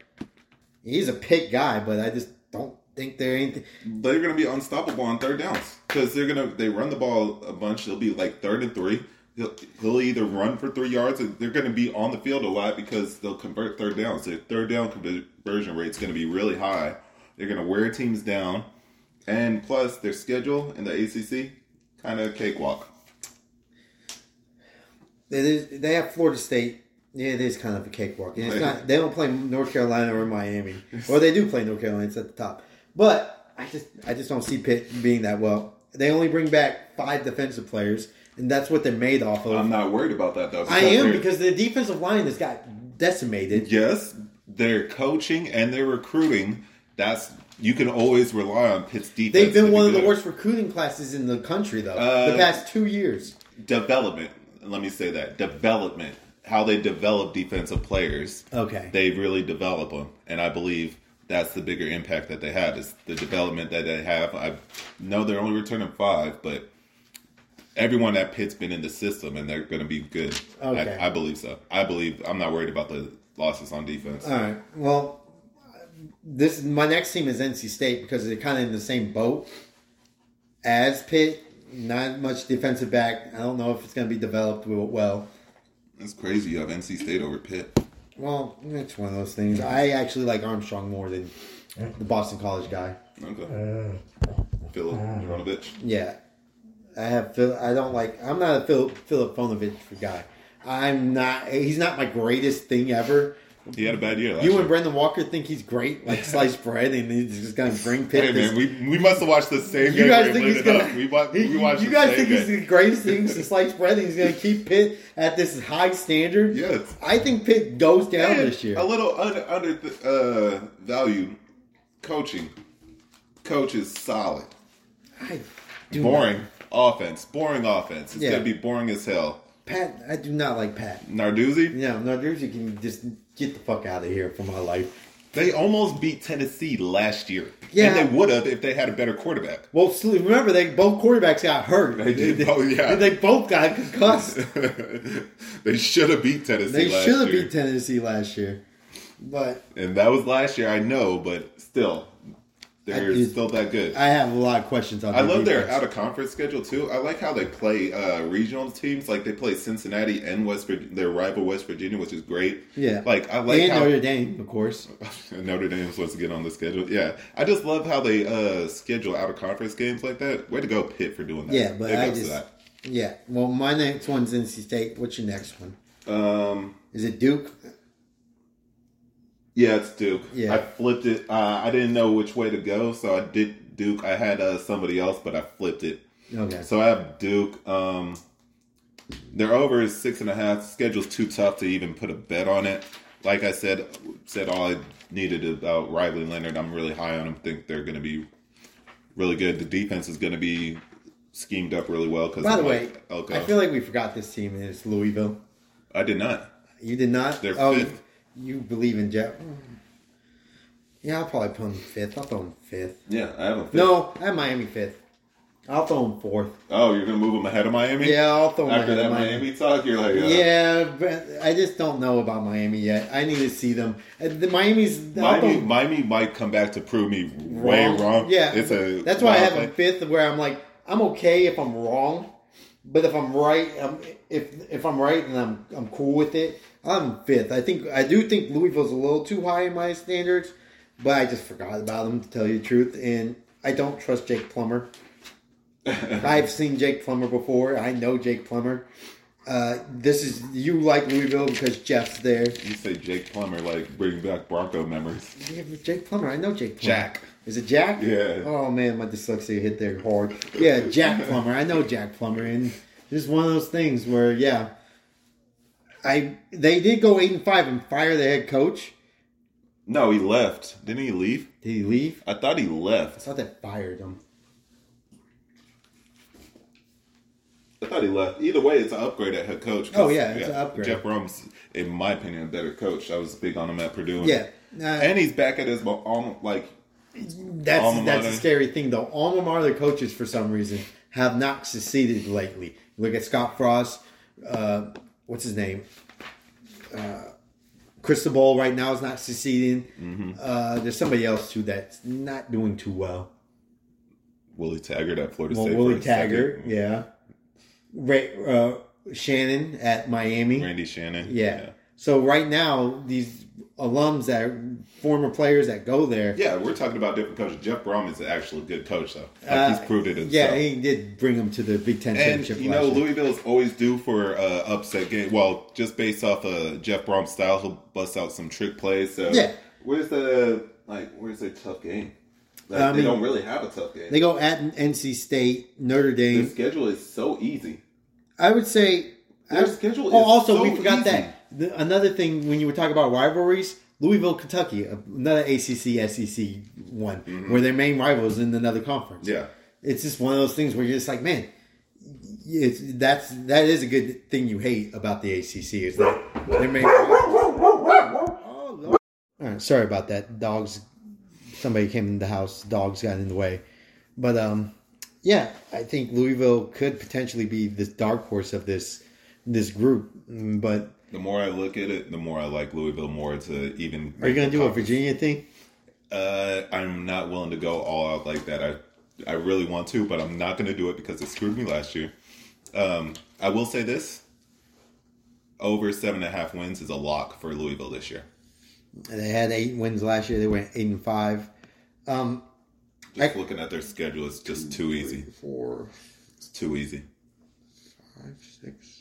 Speaker 1: He's a pick guy, but I just don't think they're anything.
Speaker 2: They're going to be unstoppable on third downs because they're to they run the ball a bunch. They'll be like third and three. He'll, he'll either run for three yards, and they're going to be on the field a lot because they'll convert third downs. Their third down conversion rate is going to be really high. They're going to wear teams down, and plus their schedule in the ACC kind of
Speaker 1: a cakewalk. They have Florida State. Yeah, it is kind of a cakewalk. It's not. They don't play North Carolina or Miami, or they do play North Carolina. It's at the top. But I just, I just don't see Pitt being that well. They only bring back five defensive players, and that's what they're made off of.
Speaker 2: I'm not worried about that though.
Speaker 1: I am because the defensive line has got decimated.
Speaker 2: yes, their coaching and their recruiting. That's you can always rely on Pitt's defense.
Speaker 1: They've been
Speaker 2: be
Speaker 1: one of the worst recruiting classes in the country, though,
Speaker 2: Uh,
Speaker 1: the past two years.
Speaker 2: development. Let me say that development. How they develop defensive players.
Speaker 1: Okay.
Speaker 2: They really develop them, and I believe that's the bigger impact that they have is the development that they have. I know they're only returning five, but everyone at Pitt's been in the system, and they're going to be good.
Speaker 1: Okay.
Speaker 2: I, I believe so. I believe I'm not worried about the losses on defense.
Speaker 1: All right. Well, this my next team is NC State because they're kind of in the same boat as Pitt. Not much defensive back. I don't know if it's going to be developed well.
Speaker 2: It's crazy you have NC State over Pitt.
Speaker 1: Well, it's one of those things. I actually like Armstrong more than the Boston College guy.
Speaker 2: Okay. Uh, Philip Jurkovec.
Speaker 1: Uh, yeah, I have. Phil, I don't like. I'm not a Philip Philip Jurkovec guy. I'm not. He's not my greatest thing ever.
Speaker 2: He had a bad year
Speaker 1: You
Speaker 2: year.
Speaker 1: and Brendan Walker think he's great, like sliced bread, and he's just gonna bring Pitt.
Speaker 2: Hey
Speaker 1: this-
Speaker 2: man, we, we must have watched the same
Speaker 1: you
Speaker 2: game.
Speaker 1: guys think he's gonna?
Speaker 2: We, we watched
Speaker 1: you guys think he's the greatest thing since sliced bread, and he's gonna keep Pitt at this high standard?
Speaker 2: Yes.
Speaker 1: I think Pitt goes down
Speaker 2: And
Speaker 1: this year.
Speaker 2: A little under, under uh, valued coaching. Coach is solid.
Speaker 1: I do
Speaker 2: Boring
Speaker 1: not-
Speaker 2: offense. Boring offense. It's
Speaker 1: Yeah.
Speaker 2: gonna be boring as hell.
Speaker 1: Pat, I do not like Pat.
Speaker 2: Narduzzi.
Speaker 1: No, Narduzzi can just get the fuck out of here for my life.
Speaker 2: They almost beat Tennessee last year.
Speaker 1: Yeah.
Speaker 2: And they would have if they had a better quarterback.
Speaker 1: Well, remember they both quarterbacks got hurt.
Speaker 2: They did. Oh, yeah.
Speaker 1: They both got concussed.
Speaker 2: they should have beat Tennessee
Speaker 1: they should have beat Tennessee last year, but
Speaker 2: and that was last year, I know, but still, they're
Speaker 1: I-
Speaker 2: still that good.
Speaker 1: I have a lot of questions on.
Speaker 2: I love their out of conference schedule too. I like how they play uh, regional teams. Like they play Cincinnati and West their rival West Virginia, which is great.
Speaker 1: Yeah,
Speaker 2: Like I like
Speaker 1: and
Speaker 2: how
Speaker 1: Notre Dame, of course.
Speaker 2: Notre Dame's supposed to get on the schedule. Yeah, I just love how they uh, schedule out of conference games like that. Way to go, Pitt, for doing that.
Speaker 1: Yeah, but I just yeah. Well, my next one's NC State. What's your next one?
Speaker 2: Um,
Speaker 1: Is it Duke?
Speaker 2: Yeah, it's Duke.
Speaker 1: Yeah.
Speaker 2: I flipped it. Uh, I didn't know which way to go, so I did Duke. I had uh, somebody else, but I flipped it.
Speaker 1: Okay.
Speaker 2: So I have Duke. Um, they're over is six and a half. Schedule's too tough to even put a bet on it. Like I said, said all I needed about Riley Leonard. I'm really high on them. Think they're going to be really good. The defense is going to be schemed up really well. Because
Speaker 1: By the way,
Speaker 2: Elko.
Speaker 1: I feel like we forgot this team, it's Louisville.
Speaker 2: I did not.
Speaker 1: You did not.
Speaker 2: They're
Speaker 1: oh,
Speaker 2: fifth.
Speaker 1: You, believe in Jeff? Yeah, I'll probably put them fifth. I'll throw them fifth.
Speaker 2: Yeah, I haven't.
Speaker 1: No, I have Miami fifth. I'll throw them fourth.
Speaker 2: Oh, you're going to move them ahead of Miami?
Speaker 1: Yeah, I'll throw them
Speaker 2: After
Speaker 1: ahead
Speaker 2: that
Speaker 1: of Miami.
Speaker 2: Miami talk, you're like, uh,
Speaker 1: Yeah, but I just don't know about Miami yet. I need to see them. Uh, The Miami's
Speaker 2: Miami, Miami might come back to prove me way wrong.
Speaker 1: Yeah,
Speaker 2: it's a
Speaker 1: that's why I have
Speaker 2: thing.
Speaker 1: fifth. Where I'm like, I'm okay if I'm wrong, but if I'm right, I'm, if if I'm right and I'm I'm cool with it, I'm fifth. I think I do think Louisville's a little too high in my standards, but I just forgot about them to tell you the truth, and I don't trust Jake Plummer. I've seen Jake Plummer before. I know Jake Plummer. Uh, this is you like Louisville because Jeff's there.
Speaker 2: You say Jake Plummer, like bringing back Bronco memories.
Speaker 1: Yeah, but Jake Plummer. I know Jake Plummer.
Speaker 2: Jack.
Speaker 1: Is it Jack?
Speaker 2: Yeah.
Speaker 1: Oh man, my dyslexia hit there hard. Yeah, Jack Plummer. I know Jack Plummer, and this is one of those things where yeah, I they did go eight and five and fire the head coach.
Speaker 2: No, he left. Didn't he leave?
Speaker 1: Did he leave?
Speaker 2: I thought he left.
Speaker 1: I thought they fired him.
Speaker 2: I thought he left. Either way, it's an upgrade at head coach.
Speaker 1: Oh, yeah, it's an upgrade.
Speaker 2: Jeff Brohm's, in my opinion, a better coach. I was big on him at Purdue.
Speaker 1: Yeah, uh,
Speaker 2: and he's back at his alma- like
Speaker 1: that's
Speaker 2: alma
Speaker 1: that's a scary thing though. Alma mater coaches for some reason have not succeeded lately. Look at Scott Frost. Uh, what's his name? Uh, Cristobal right now is not succeeding.
Speaker 2: Mm-hmm.
Speaker 1: Uh, there's somebody else too that's not doing too well.
Speaker 2: Willie Taggart at Florida
Speaker 1: Well,
Speaker 2: State.
Speaker 1: Willie. Taggart, yeah. Ray, uh, Shannon at Miami,
Speaker 2: Randy Shannon.
Speaker 1: yeah. So right now, these alums that are former players that go there,
Speaker 2: Yeah, we're talking about different coaches. Jeff Brohm is actually a good coach, though. Like,
Speaker 1: uh,
Speaker 2: he's proved it himself.
Speaker 1: Yeah, he did bring them to the Big Ten
Speaker 2: And
Speaker 1: championship.
Speaker 2: you know,
Speaker 1: year.
Speaker 2: Louisville's always due for uh, upset game. Well, just based off of Jeff Brohm's style, he'll bust out some trick plays. So
Speaker 1: Yeah.
Speaker 2: where's the like? Where's a tough game? Like,
Speaker 1: I
Speaker 2: they
Speaker 1: mean,
Speaker 2: don't really have a tough game.
Speaker 1: They go at NC State, Notre
Speaker 2: the
Speaker 1: Dame.
Speaker 2: schedule is so easy.
Speaker 1: I would say.
Speaker 2: Their
Speaker 1: I-
Speaker 2: schedule
Speaker 1: oh,
Speaker 2: is
Speaker 1: also
Speaker 2: so
Speaker 1: we forgot
Speaker 2: easy.
Speaker 1: that the, another thing when you were talking about rivalries, Louisville, Kentucky, another ACC SEC one where their main rivals in another conference.
Speaker 2: Mm-hmm. Yeah,
Speaker 1: it's just one of those things where you're just like, man, it's that's that is a good thing you hate about the ACC is that their main. Oh, Lord. All right, sorry about that. Dogs. Somebody came in the house. Dogs got in the way, but um, yeah, I think Louisville could potentially be this dark horse of this this group. Mm, But
Speaker 2: the more I look at it, the more I like Louisville more to even.
Speaker 1: are you going to do a Virginia thing?
Speaker 2: Uh, I'm not willing to go all out like that. I I really want to, but I'm not going to do it because it screwed me last year. Um, I will say this: over seven and a half wins is a lock for Louisville this year.
Speaker 1: They had eight wins last year. They went eight and five. Um,
Speaker 2: Just
Speaker 1: I-
Speaker 2: looking at their schedule, it's just too easy.
Speaker 1: four,
Speaker 2: It's too easy.
Speaker 1: five, six.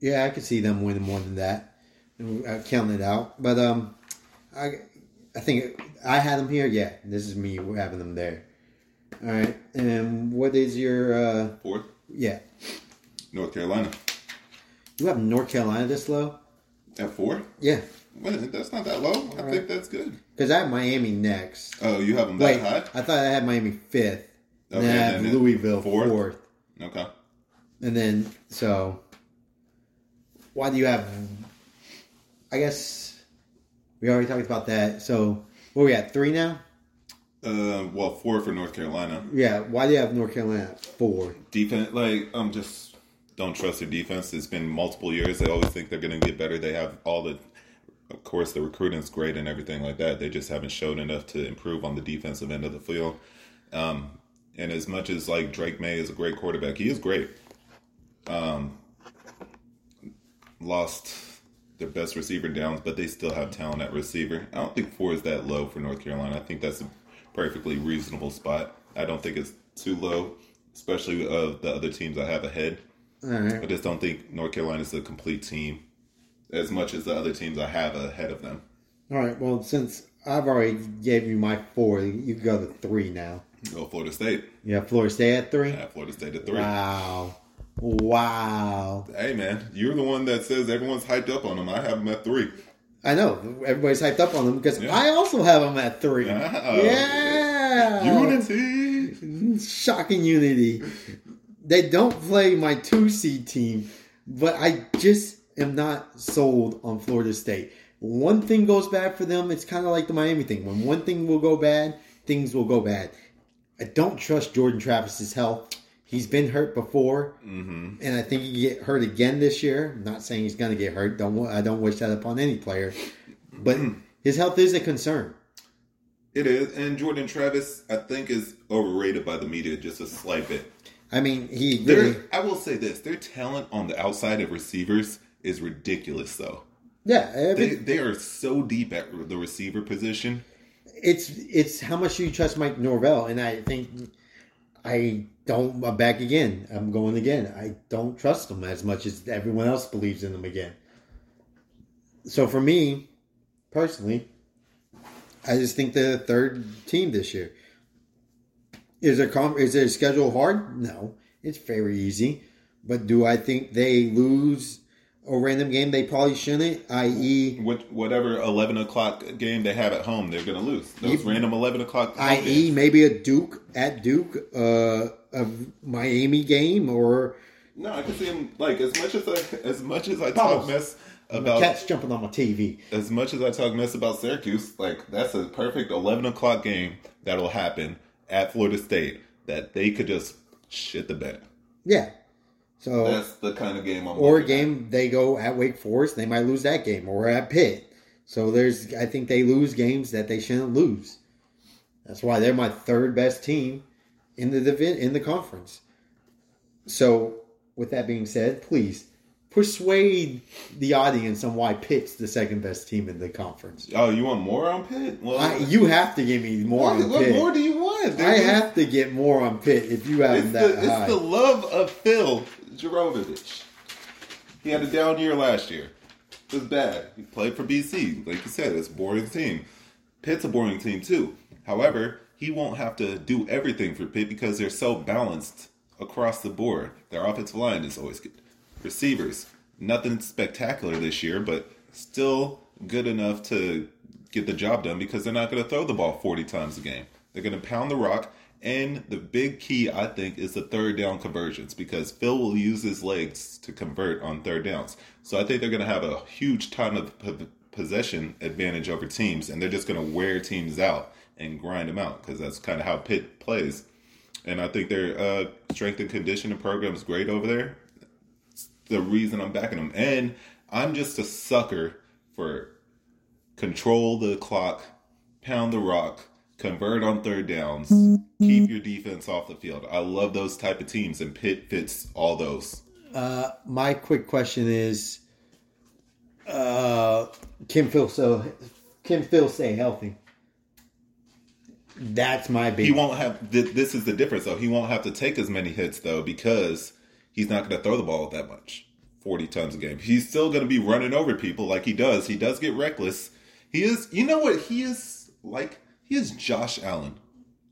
Speaker 1: Yeah, I could see them winning more than that. I counted it out, but um, I I think I had them here. Yeah, this is me having them there. All right, and what is your uh,
Speaker 2: Fourth,
Speaker 1: yeah?
Speaker 2: North Carolina.
Speaker 1: You have North Carolina this low?
Speaker 2: At four?
Speaker 1: Yeah,
Speaker 2: that's not that low. I think that's good.
Speaker 1: because I have Miami next.
Speaker 2: Oh, you have them that
Speaker 1: Wait,
Speaker 2: high?
Speaker 1: I thought I had Miami fifth. and
Speaker 2: Okay,
Speaker 1: then I have Louisville
Speaker 2: fourth?
Speaker 1: fourth.
Speaker 2: Okay.
Speaker 1: And then, so, why do you have? I guess we already talked about that. So, where we at three now?
Speaker 2: Uh, well, four for North Carolina.
Speaker 1: Yeah. Why do you have North Carolina at four?
Speaker 2: Defense, like, I'm just don't trust their defense. It's been multiple years. They always think they're going to get better. They have all the, of course, the recruiting's great and everything like that. They just haven't shown enough to improve on the defensive end of the field. Um, and as much as like Drake Maye is a great quarterback, he is great. Um, lost their best receiver downs, but they still have talent at receiver. I don't think four is that low for North Carolina. I think that's a perfectly reasonable spot. I don't think it's too low, especially of the other teams I have ahead.
Speaker 1: All right.
Speaker 2: I just don't think North Carolina is a complete team as much as the other teams I have ahead of them.
Speaker 1: All right. Well, since I've already gave you my four, you can go to three now.
Speaker 2: Go Florida State.
Speaker 1: Yeah, Florida State at three.
Speaker 2: Have Florida State at three.
Speaker 1: Wow. Wow.
Speaker 2: Hey man, you're the one that says everyone's hyped up on them. I have them at three.
Speaker 1: I know everybody's hyped up on them because
Speaker 2: Yeah.
Speaker 1: I also have them at three.
Speaker 2: Wow.
Speaker 1: Yeah.
Speaker 2: Unity.
Speaker 1: Shocking unity. They don't play my two seed team, but I just am not sold on Florida State. One thing goes bad for them, it's kind of like the Miami thing. When one thing will go bad, things will go bad. I don't trust Jordan Travis's health. He's been hurt before,
Speaker 2: Mm-hmm.
Speaker 1: and I think he can get hurt again this year. I'm not saying he's going to get hurt. Don't I don't wish that upon any player, but his health is a concern.
Speaker 2: It is, and Jordan Travis, I think, is overrated by the media just a slight bit.
Speaker 1: I mean, he really,
Speaker 2: I will say this: their talent on the outside of receivers is ridiculous. Though
Speaker 1: yeah. every-
Speaker 2: they they are so deep at the receiver position.
Speaker 1: it's it's how much do you trust Mike Norvell, and I think I don't. I'm back again. I'm going again. I don't trust them as much as everyone else believes in them again. So for me, personally, I just think they're the third team this year. Is their com- is their schedule hard? No, it's very easy. But do I think they lose a random game they probably shouldn't? I.e.,
Speaker 2: What, whatever eleven o'clock game they have at home, they're going to lose. Those random eleven o'clock. home
Speaker 1: i.e. maybe a Duke at Duke, uh, a Miami game, or
Speaker 2: No, I can see him like as much as I as much as I talk mess about
Speaker 1: cats jumping on my TV.
Speaker 2: as much as I talk mess about Syracuse, like that's a perfect eleven o'clock game that'll happen at Florida State that they could just shit the bed.
Speaker 1: Yeah. So
Speaker 2: That's the kind of game I'm.
Speaker 1: or a
Speaker 2: looking at.
Speaker 1: game they go at Wake Forest, they might lose that game, or at Pitt. So there's, I think they lose games that they shouldn't lose. That's why they're my third best team in the divi- in the conference. So with that being said, please persuade the audience on why Pitt's the second best team in the conference.
Speaker 2: Oh, you want more on Pitt? Well,
Speaker 1: I, you have to give me more
Speaker 2: what, what more do you want?
Speaker 1: I have to get more on Pitt if you have
Speaker 2: It's
Speaker 1: that
Speaker 2: the, it's the love of Phil Jurkovec. He had a down year last year. It was bad. He played for BC. Like you said, it's a boring team. Pitt's a boring team too. However, he won't have to do everything for Pitt because they're so balanced across the board. Their offensive line is always good. Receivers, nothing spectacular this year, but still good enough to get the job done because they're not going to throw the ball 40 times a game. They're going to pound the rock. And the big key, I think, is the third down conversions because Phil will use his legs to convert on third downs. So I think they're going to have a huge time of possession advantage over teams, and they're just going to wear teams out and grind them out because that's kind of how Pitt plays. And I think their uh, strength and conditioning program is great over there. It's the reason I'm backing them. And I'm just a sucker for control the clock, pound the rock, convert on third downs, keep your defense off the field. I love those type of teams, and Pitt fits all those.
Speaker 1: Uh, my quick question is, uh, Phil so can Phil stay healthy? That's my big.
Speaker 2: He won't have. th- This is the difference, though. He won't have to take as many hits, though, because he's not going to throw the ball that much. 40 tons a game. He's still going to be running over people like he does. He does get reckless. He is, you know what? He is like, he is Josh Allen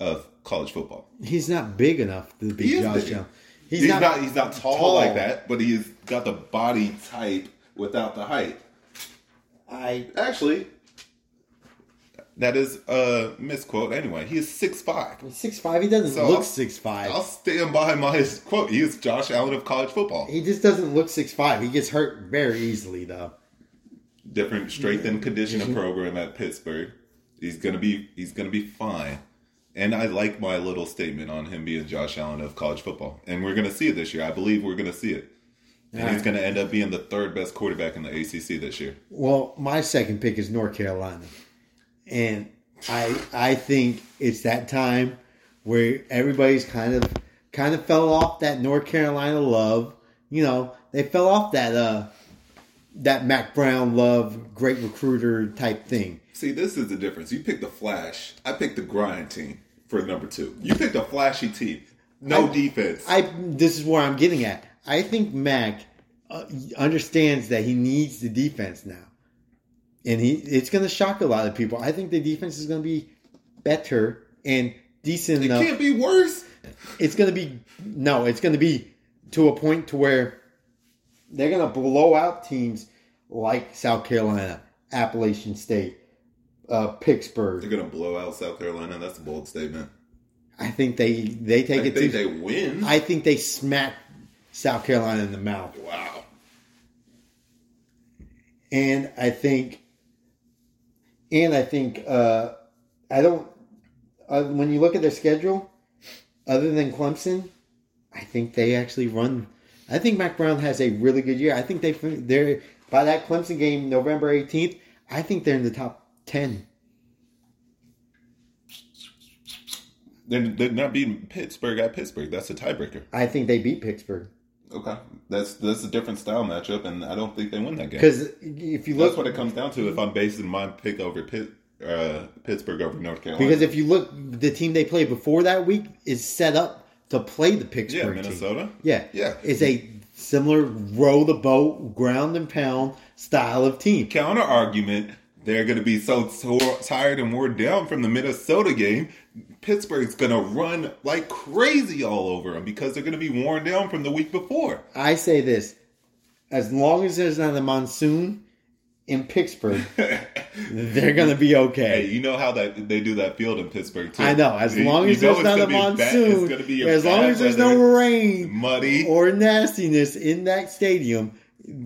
Speaker 2: of college football.
Speaker 1: He's not big enough to be Josh
Speaker 2: big.
Speaker 1: Allen.
Speaker 2: He's, not, he's not tall, like that, but he's got the body type without the height.
Speaker 1: I
Speaker 2: Actually, that is a misquote anyway. He is 6'5.
Speaker 1: six five. He doesn't
Speaker 2: So
Speaker 1: look
Speaker 2: I'll-
Speaker 1: six five.
Speaker 2: I'll stand by my quote. He is Josh Allen of college football.
Speaker 1: He just doesn't look six five. He gets hurt very easily though.
Speaker 2: different strength and conditioning mm-hmm. program at Pittsburgh. He's gonna be he's gonna be fine. And I like my little statement on him being Josh Allen of college football. And we're gonna see it this year. I believe we're gonna see it. And he's gonna end up being the third best quarterback in the ACC this year.
Speaker 1: Well, my second pick is North Carolina, and I I think it's that time where everybody's kind of kind of fell off that North Carolina love. You know, they fell off that uh that Mack Brown love, great recruiter type thing.
Speaker 2: See, this is the difference. You picked the flash. I picked the grind team for number two. You picked a flashy team. No
Speaker 1: I-
Speaker 2: defense.
Speaker 1: I this is where I'm getting at. I think Mack uh, understands that he needs the defense now, and he it's going to shock a lot of people. I think the defense is going to be better and decent
Speaker 2: it
Speaker 1: enough.
Speaker 2: can't be worse.
Speaker 1: It's going to be no, it's going to be to a point to where they're going to blow out teams like South Carolina, Appalachian State, uh, Pittsburgh.
Speaker 2: They're gonna blow out South Carolina. That's a bold statement.
Speaker 1: I think they they take it.
Speaker 2: I
Speaker 1: it
Speaker 2: think
Speaker 1: to.
Speaker 2: they win.
Speaker 1: I think they smack South Carolina in the mouth.
Speaker 2: wow.
Speaker 1: and I think, and I think, uh, I don't. Uh, when you look at their schedule, other than Clemson, I think they actually run. I think Mack Brown has a really good year. I think they they're by that Clemson game, November eighteenth. I think they're in the top ten.
Speaker 2: They're, they're not beating Pittsburgh at Pittsburgh. That's a tiebreaker.
Speaker 1: I think they beat Pittsburgh
Speaker 2: Okay, that's that's a different style matchup, and I don't think they win that game.
Speaker 1: because if you look,
Speaker 2: That's what it comes down to. If I'm basing my pick over Pitt, uh, Pittsburgh over North Carolina,
Speaker 1: because if you look, the team they played before that week is set up to play the
Speaker 2: yeah,
Speaker 1: Pittsburgh team.
Speaker 2: Minnesota,
Speaker 1: Yeah.
Speaker 2: Yeah.
Speaker 1: It's a similar row the boat, ground and pound style of team.
Speaker 2: counter argument, they're going to be so tore, tired and worn down from the Minnesota game. Pittsburgh's going to run like crazy all over them because they're going to be worn down from the week before.
Speaker 1: I say this as long as there's not a monsoon in Pittsburgh, they're going to be
Speaker 2: Hey,
Speaker 1: okay.
Speaker 2: you know how that they do that field in Pittsburgh too.
Speaker 1: I know. As long
Speaker 2: you
Speaker 1: as there's not a
Speaker 2: bad-
Speaker 1: monsoon,
Speaker 2: it's be a
Speaker 1: as long as there's
Speaker 2: weather,
Speaker 1: no rain
Speaker 2: muddy.
Speaker 1: or nastiness in that stadium,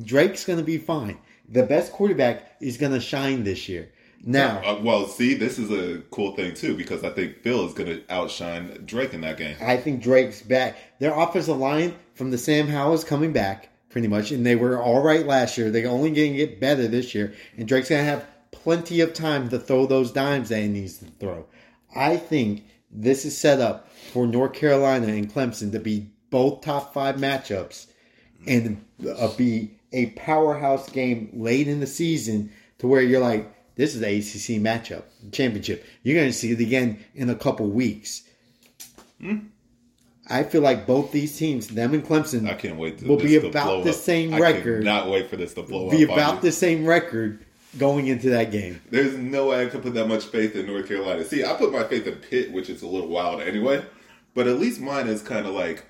Speaker 1: Drake's going to be fine. The best quarterback is going to shine this year. Now,
Speaker 2: Uh, well, see, this is a cool thing too because I think Phil is going to outshine Drake in that game.
Speaker 1: I think Drake's back. Their offensive line from the Sam Howell is coming back pretty much, and they were all right last year. They're only going to get better this year, and Drake's going to have plenty of time to throw those dimes that he needs to throw. I think this is set up for North Carolina and Clemson to be both top five matchups and uh, be a powerhouse game late in the season to where you're like, this is the ACC matchup championship. You're going to see it again in a couple weeks. Hmm. I feel like both these teams, them and Clemson,
Speaker 2: I can't wait to
Speaker 1: will be about the
Speaker 2: up.
Speaker 1: same
Speaker 2: I
Speaker 1: record.
Speaker 2: Not wait for this to blow
Speaker 1: be
Speaker 2: up. on
Speaker 1: about the same record going into that game.
Speaker 2: There's no way I could put that much faith in North Carolina. See, I put my faith in Pitt, which is a little wild anyway. But at least mine is kind of like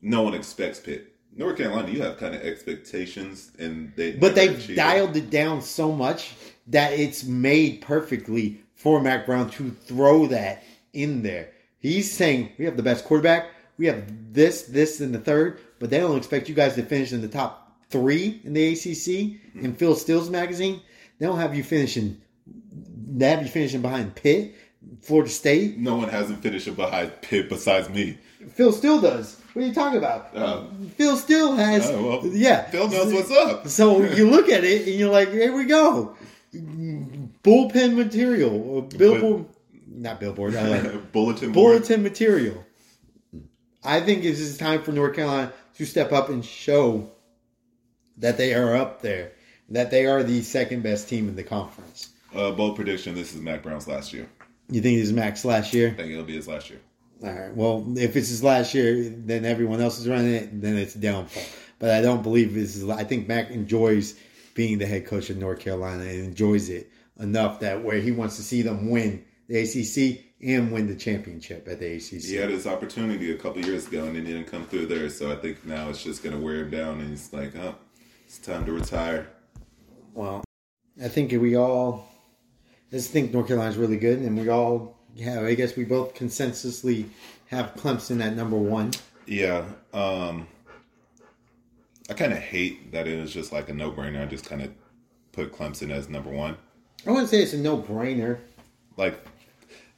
Speaker 2: no one expects Pitt. North Carolina, you have kind of expectations, and they
Speaker 1: But they've
Speaker 2: it.
Speaker 1: dialed it down so much that it's made perfectly for Mack Brown to throw that in there. He's saying we have the best quarterback, we have this, this, and the third, but they don't expect you guys to finish in the top three in the ACC in Phil Steele's magazine. They don't have you finishing. They have you finishing behind Pitt, Florida State.
Speaker 2: No one hasn't finished it behind Pitt besides me.
Speaker 1: Phil Steele does. What are you talking about?
Speaker 2: Oh.
Speaker 1: Phil Steele has.
Speaker 2: Oh, well,
Speaker 1: yeah,
Speaker 2: Phil knows what's up.
Speaker 1: So you look at it and you're like, here we go. Bullpen material. Billboard. Not billboard. Uh,
Speaker 2: Bulletin board.
Speaker 1: bulletin material. I think this is time for North Carolina to step up and show that they are up there. That they are the second best team in the conference.
Speaker 2: Uh, bold prediction: This is Mack Brown's last year.
Speaker 1: You think this is Mack's last year?
Speaker 2: I think it'll be his last year.
Speaker 1: All right. Well, if it's his last year, then everyone else is running it. Then it's downfall. but I don't believe this is. I think Mack enjoys being the head coach of North Carolina and enjoys it enough that where he wants to see them win the ACC and win the championship at the ACC.
Speaker 2: He had his opportunity a couple years ago and it didn't come through there. So I think now it's just going to wear him down, and he's like, "Oh, it's time to retire."
Speaker 1: Well, I think we all just think North Carolina's really good, and we all have. I guess we both consensusly have Clemson at number one.
Speaker 2: Yeah. Um, I kind of hate that it was just like a no brainer. I just kind of put Clemson as number one.
Speaker 1: I wouldn't say it's a no brainer.
Speaker 2: Like,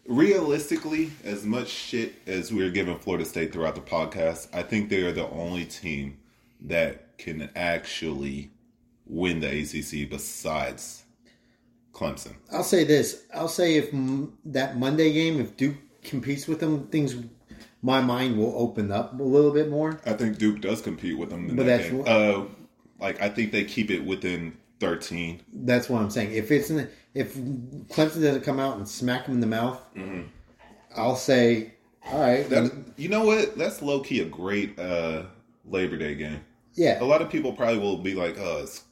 Speaker 2: realistically, as much shit as we're giving Florida State throughout the podcast, I think they are the only team that can actually win the ACC besides Clemson.
Speaker 1: I'll say this. I'll say if m- that Monday game, if Duke competes with them, things my mind will open up a little bit more.
Speaker 2: I think Duke does compete with them in
Speaker 1: But
Speaker 2: that
Speaker 1: that's what-
Speaker 2: Uh, like, I think they keep it within 13.
Speaker 1: That's what I'm saying. If it's in, if Clemson doesn't come out and smack them in the mouth, I'll say, all right,
Speaker 2: That, you know what? That's low key a great uh, Labor Day game.
Speaker 1: yeah,
Speaker 2: A lot of people probably will be like, "Oh, it's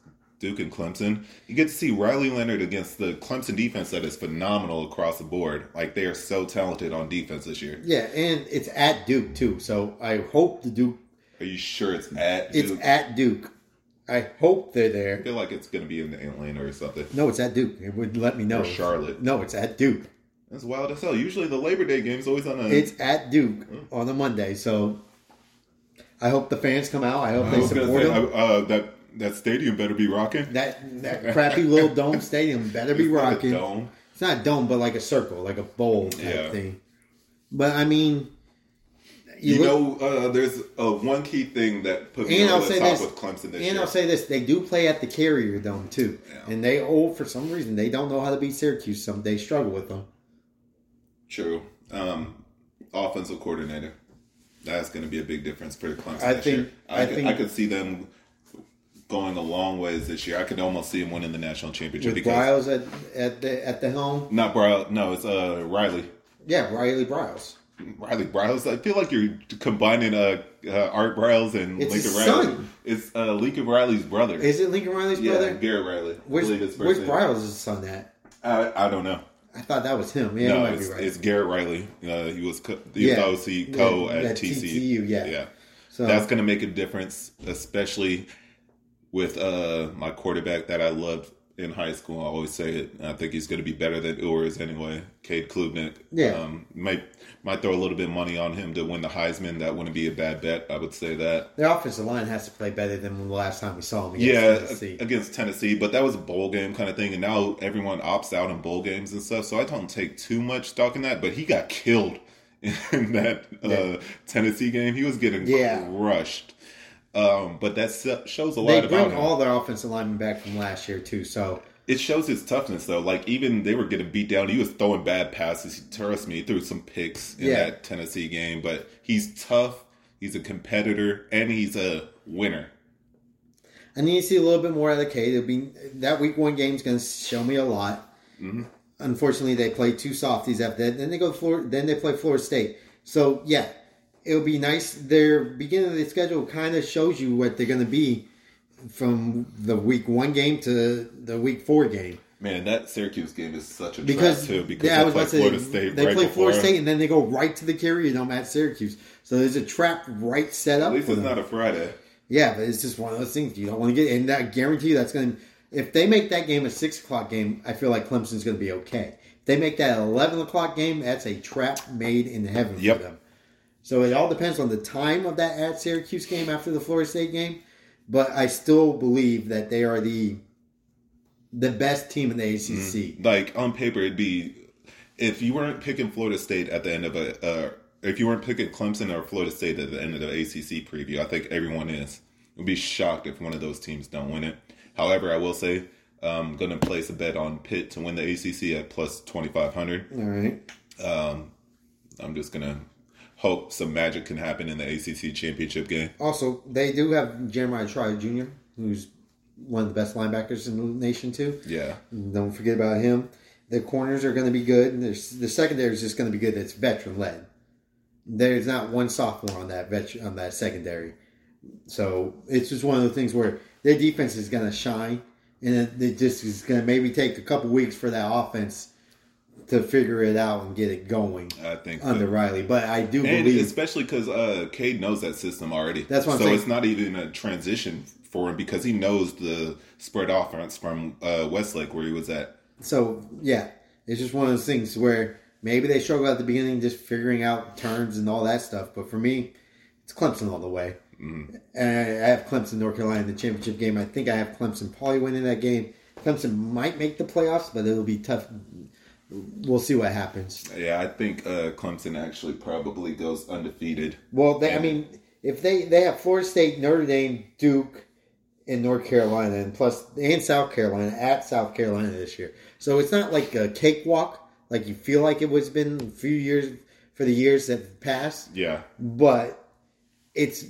Speaker 2: Duke and Clemson." You get to see Riley Leonard against the Clemson defense that is phenomenal across the board. Like they are so talented on defense this year.
Speaker 1: yeah, and it's at Duke too. So I hope the Duke.
Speaker 2: Are you sure it's at Duke?
Speaker 1: It's at Duke. I hope they're there.
Speaker 2: I feel like it's going to be in the Atlanta or something.
Speaker 1: No, it's at Duke. It would let me know.
Speaker 2: Or Charlotte.
Speaker 1: No, it's at Duke.
Speaker 2: That's wild as hell. Usually the Labor Day game's always on a.
Speaker 1: It's at Duke on a Monday. So I hope the fans come out. I hope
Speaker 2: I
Speaker 1: they support
Speaker 2: say,
Speaker 1: them.
Speaker 2: uh, uh, that that stadium better be rocking.
Speaker 1: That that crappy little dome stadium better be
Speaker 2: a
Speaker 1: rocking.
Speaker 2: dome.
Speaker 1: It's not a dome, but like a circle, like a bowl type
Speaker 2: Yeah.
Speaker 1: thing. But I mean,
Speaker 2: You,
Speaker 1: look-
Speaker 2: know, uh, there's uh, one key thing that put me
Speaker 1: And I'll say
Speaker 2: top
Speaker 1: this,
Speaker 2: with Clemson this year.
Speaker 1: and
Speaker 2: year.
Speaker 1: I'll say this: they do play at the Carrier Dome too,
Speaker 2: Yeah.
Speaker 1: and they oh for some reason they don't know how to beat Syracuse. Some they struggle with them.
Speaker 2: True. Um, offensive coordinator. That's going to be a big difference for the Clemson
Speaker 1: I think-.
Speaker 2: I,
Speaker 1: I
Speaker 2: could,
Speaker 1: think-
Speaker 2: I could see them going a long ways this year. I could almost see him winning the national championship
Speaker 1: With
Speaker 2: because
Speaker 1: Briles at, at the at the helm,
Speaker 2: not Briles. No, it's uh Riley.
Speaker 1: yeah, Riley Briles.
Speaker 2: Riley Briles. I feel like you're combining uh, uh Art Briles and
Speaker 1: It's
Speaker 2: Lincoln
Speaker 1: his
Speaker 2: Riley.
Speaker 1: son.
Speaker 2: It's uh Lincoln Riley's brother.
Speaker 1: Is it Lincoln Riley's
Speaker 2: yeah,
Speaker 1: brother?
Speaker 2: Garrett Riley. I
Speaker 1: Where's Where's. Briles' son at?
Speaker 2: I, I don't know.
Speaker 1: I thought that was him. Yeah,
Speaker 2: no, it's,
Speaker 1: right.
Speaker 2: it's Garrett Riley. Uh, he was co- he
Speaker 1: Yeah.
Speaker 2: was OC co
Speaker 1: Yeah,
Speaker 2: at
Speaker 1: at
Speaker 2: TCU.
Speaker 1: TCU, yeah.
Speaker 2: yeah.
Speaker 1: so
Speaker 2: That's going to make a difference, especially with uh, my quarterback that I loved in high school. I always say it. I think he's going to be better than Ewers anyway. Cade Klubnik.
Speaker 1: Yeah.
Speaker 2: Um, might might throw a little bit of money on him to win the Heisman. That wouldn't be a bad bet. I would say that.
Speaker 1: their offensive line has to play better than the last time we saw them. Against
Speaker 2: Yeah,
Speaker 1: Tennessee.
Speaker 2: against Tennessee, but that was a bowl game kind of thing, and now everyone opts out in bowl games and stuff. So I don't take too much stock in that. But he got killed in that uh,
Speaker 1: Yeah.
Speaker 2: Tennessee game. He was getting
Speaker 1: Yeah.
Speaker 2: crushed. Um, but that shows a lot
Speaker 1: They bring all their offensive linemen back from last year too. So
Speaker 2: it shows his toughness though. Like even they were getting beat down. He was throwing bad passes. He trust me, he threw some picks in
Speaker 1: Yeah.
Speaker 2: that Tennessee game. But he's tough. He's a competitor, and he's a winner.
Speaker 1: I need to see a little bit more out of Cade. It'll be that week one game is going to show me a lot.
Speaker 2: Mm-hmm.
Speaker 1: Unfortunately, they play two softies after that. Then they go to Florida. Then they play Florida State. So yeah, it'll be nice. Their beginning of the schedule kind of shows you what they're going to be from the week one game to the week four game.
Speaker 2: Man, that Syracuse game is such a
Speaker 1: Because,
Speaker 2: trap too. Because
Speaker 1: yeah,
Speaker 2: they play Florida
Speaker 1: say
Speaker 2: State
Speaker 1: they
Speaker 2: right
Speaker 1: play. Florida State and then they go right to the Carrier Dome at Syracuse. So there's a trap right set up
Speaker 2: At least it's
Speaker 1: them.
Speaker 2: not a Friday.
Speaker 1: Yeah, but it's just one of those things you don't want to get. And I guarantee you that's going to. If they make that game a six o'clock game, I feel like Clemson's going to be okay. If they make that eleven o'clock game, that's a trap made in heaven
Speaker 2: Yep.
Speaker 1: for them. So it all depends on the time of that at Syracuse game after the Florida State game. But I still believe that they are the the best team in the ACC.
Speaker 2: Like on paper, it'd be if you weren't picking Florida State at the end of a. Uh, if you weren't picking Clemson or Florida State at the end of the ACC preview, I think everyone is. Would be shocked if one of those teams don't win it. However, I will say I'm going to place a bet on Pitt to win the ACC at plus 2500.
Speaker 1: All right.
Speaker 2: Um, I'm just going to hope some magic can happen in the ACC championship game.
Speaker 1: Also, they do have Jeremiah Trotter Jr., who's one of the best linebackers in the nation too.
Speaker 2: Yeah.
Speaker 1: Don't forget about him. The corners are going to be good. And the secondary is just going to be good. It's veteran led. There's not one sophomore on that vet, on that secondary. So it's just one of the things where their defense is going to shine, and it, it just is going to maybe take a couple weeks for that offense to figure it out and get it going
Speaker 2: I think
Speaker 1: under
Speaker 2: that-
Speaker 1: Riley. But I do
Speaker 2: and
Speaker 1: believe
Speaker 2: especially because uh, Cade knows that system already.
Speaker 1: That's what I'm
Speaker 2: so it's not even a transition for him because he knows the spread offense from uh, Westlake where he was at.
Speaker 1: So yeah, it's just one of those things where maybe they struggle at the beginning, just figuring out turns and all that stuff. But for me, it's Clemson all the way. And I have Clemson, North Carolina in the championship game. I think I have Clemson probably winning that game. Clemson might make the playoffs, but it'll be tough. We'll see what happens.
Speaker 2: Yeah, I think uh, Clemson actually probably goes undefeated.
Speaker 1: Well, they, I mean, if they they have Florida State, Notre Dame, Duke, and North Carolina, and plus and South Carolina at South Carolina this year, so it's not like a cakewalk like you feel like it was been a few years for the years that passed.
Speaker 2: Yeah,
Speaker 1: But it's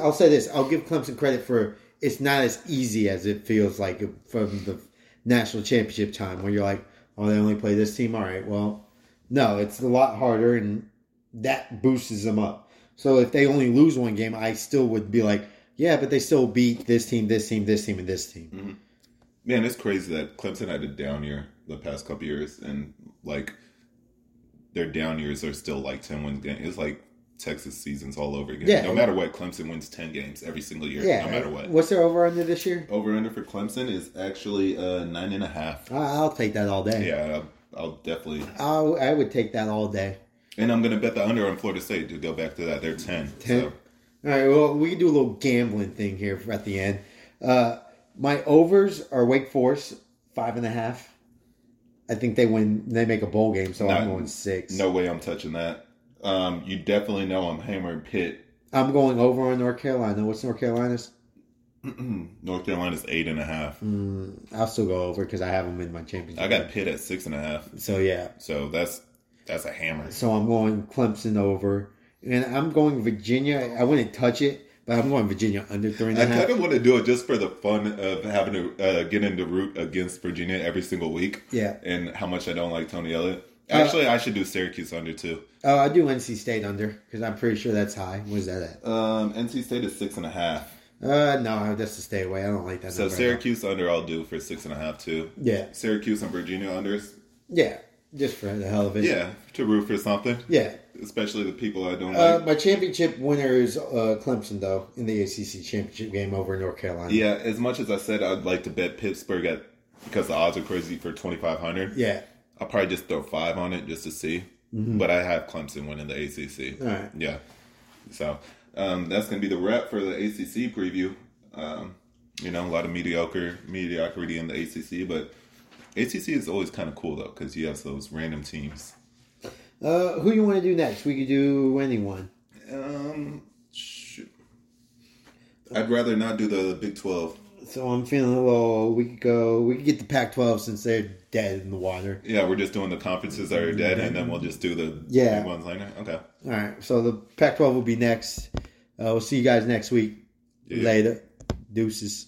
Speaker 1: I'll say this: I'll give Clemson credit for it's not as easy as it feels like from the national championship time, where you're like, oh, they only play this team. All right, well, no, it's a lot harder, and that boosts them up. So if they only lose one game, I still would be like, yeah, but they still beat this team, this team, this team, and this team. Mm-hmm.
Speaker 2: man, it's crazy that Clemson had a down year the past couple years, and like their down years are still like ten wins. It's like Texas seasons all over again.
Speaker 1: Yeah.
Speaker 2: no matter what, Clemson wins ten games every single year.
Speaker 1: Yeah,
Speaker 2: no matter what.
Speaker 1: What's their over under this year?
Speaker 2: Over under for Clemson is actually uh, nine and a half.
Speaker 1: I'll take that all day.
Speaker 2: Yeah, I'll, I'll definitely.
Speaker 1: I'll, I would take that all day.
Speaker 2: And I'm gonna bet the under on Florida State to go back to that. They're ten.
Speaker 1: 10?
Speaker 2: So.
Speaker 1: All right, well, we can do a little gambling thing here at the end. Uh, my overs are Wake Forest, five and a half. I think they win, they make a bowl game, so I'm
Speaker 2: Not-
Speaker 1: going six.
Speaker 2: No way I'm touching that. Um, you definitely know I'm hammering Pitt.
Speaker 1: I'm going over on North Carolina. What's North Carolina's?
Speaker 2: North Carolina's eight and a half.
Speaker 1: I'll still go over because I have them in my championship.
Speaker 2: I got Pitt at six and a half.
Speaker 1: So, yeah.
Speaker 2: So that's that's a hammer.
Speaker 1: So I'm going Clemson over. And I'm going Virginia. I wouldn't touch it, but I'm going Virginia under three and
Speaker 2: I
Speaker 1: a half.
Speaker 2: kind of want to do it just for the fun of having to uh, get into root against Virginia every single week.
Speaker 1: Yeah.
Speaker 2: And how much I don't like Tony Elliott. Actually, I should do Syracuse under too.
Speaker 1: Oh, I do NC State under because I'm pretty sure that's high. Where's that at?
Speaker 2: Um, NC State is six and a half.
Speaker 1: Uh, no, that's to stay away. I don't like that.
Speaker 2: So. Syracuse under I'll do for six and a half too.
Speaker 1: Yeah,
Speaker 2: Syracuse and Virginia unders.
Speaker 1: yeah, just for the hell of it.
Speaker 2: Yeah, to root for something.
Speaker 1: yeah.
Speaker 2: Especially the people I don't
Speaker 1: Uh,
Speaker 2: like.
Speaker 1: my championship winner is uh, Clemson, though, in the ACC championship game over in North Carolina.
Speaker 2: Yeah, as much as I said I'd like to bet Pittsburgh at because the odds are crazy for twenty five hundred.
Speaker 1: yeah.
Speaker 2: I'll probably just throw five on it just to see. But I have Clemson winning the ACC.
Speaker 1: All right.
Speaker 2: Yeah. So um, that's going to be the wrap for the ACC preview. Um, you know, a lot of mediocre mediocrity in the ACC, but ACC is always kind of cool though because you have those random teams.
Speaker 1: Uh, who you want to do next? We could do anyone.
Speaker 2: Um, shoot. I'd rather not do the Big Twelve.
Speaker 1: So I'm feeling a little. We could go. We could get the Pac-12 since they're dead in the water.
Speaker 2: Yeah, we're just doing the conferences that are dead, and then we'll just do the
Speaker 1: Yeah.
Speaker 2: big ones later. Okay.
Speaker 1: All right. So the Pac-12 will be next. Uh, we'll see you guys next week.
Speaker 2: Yeah.
Speaker 1: Later. Deuces.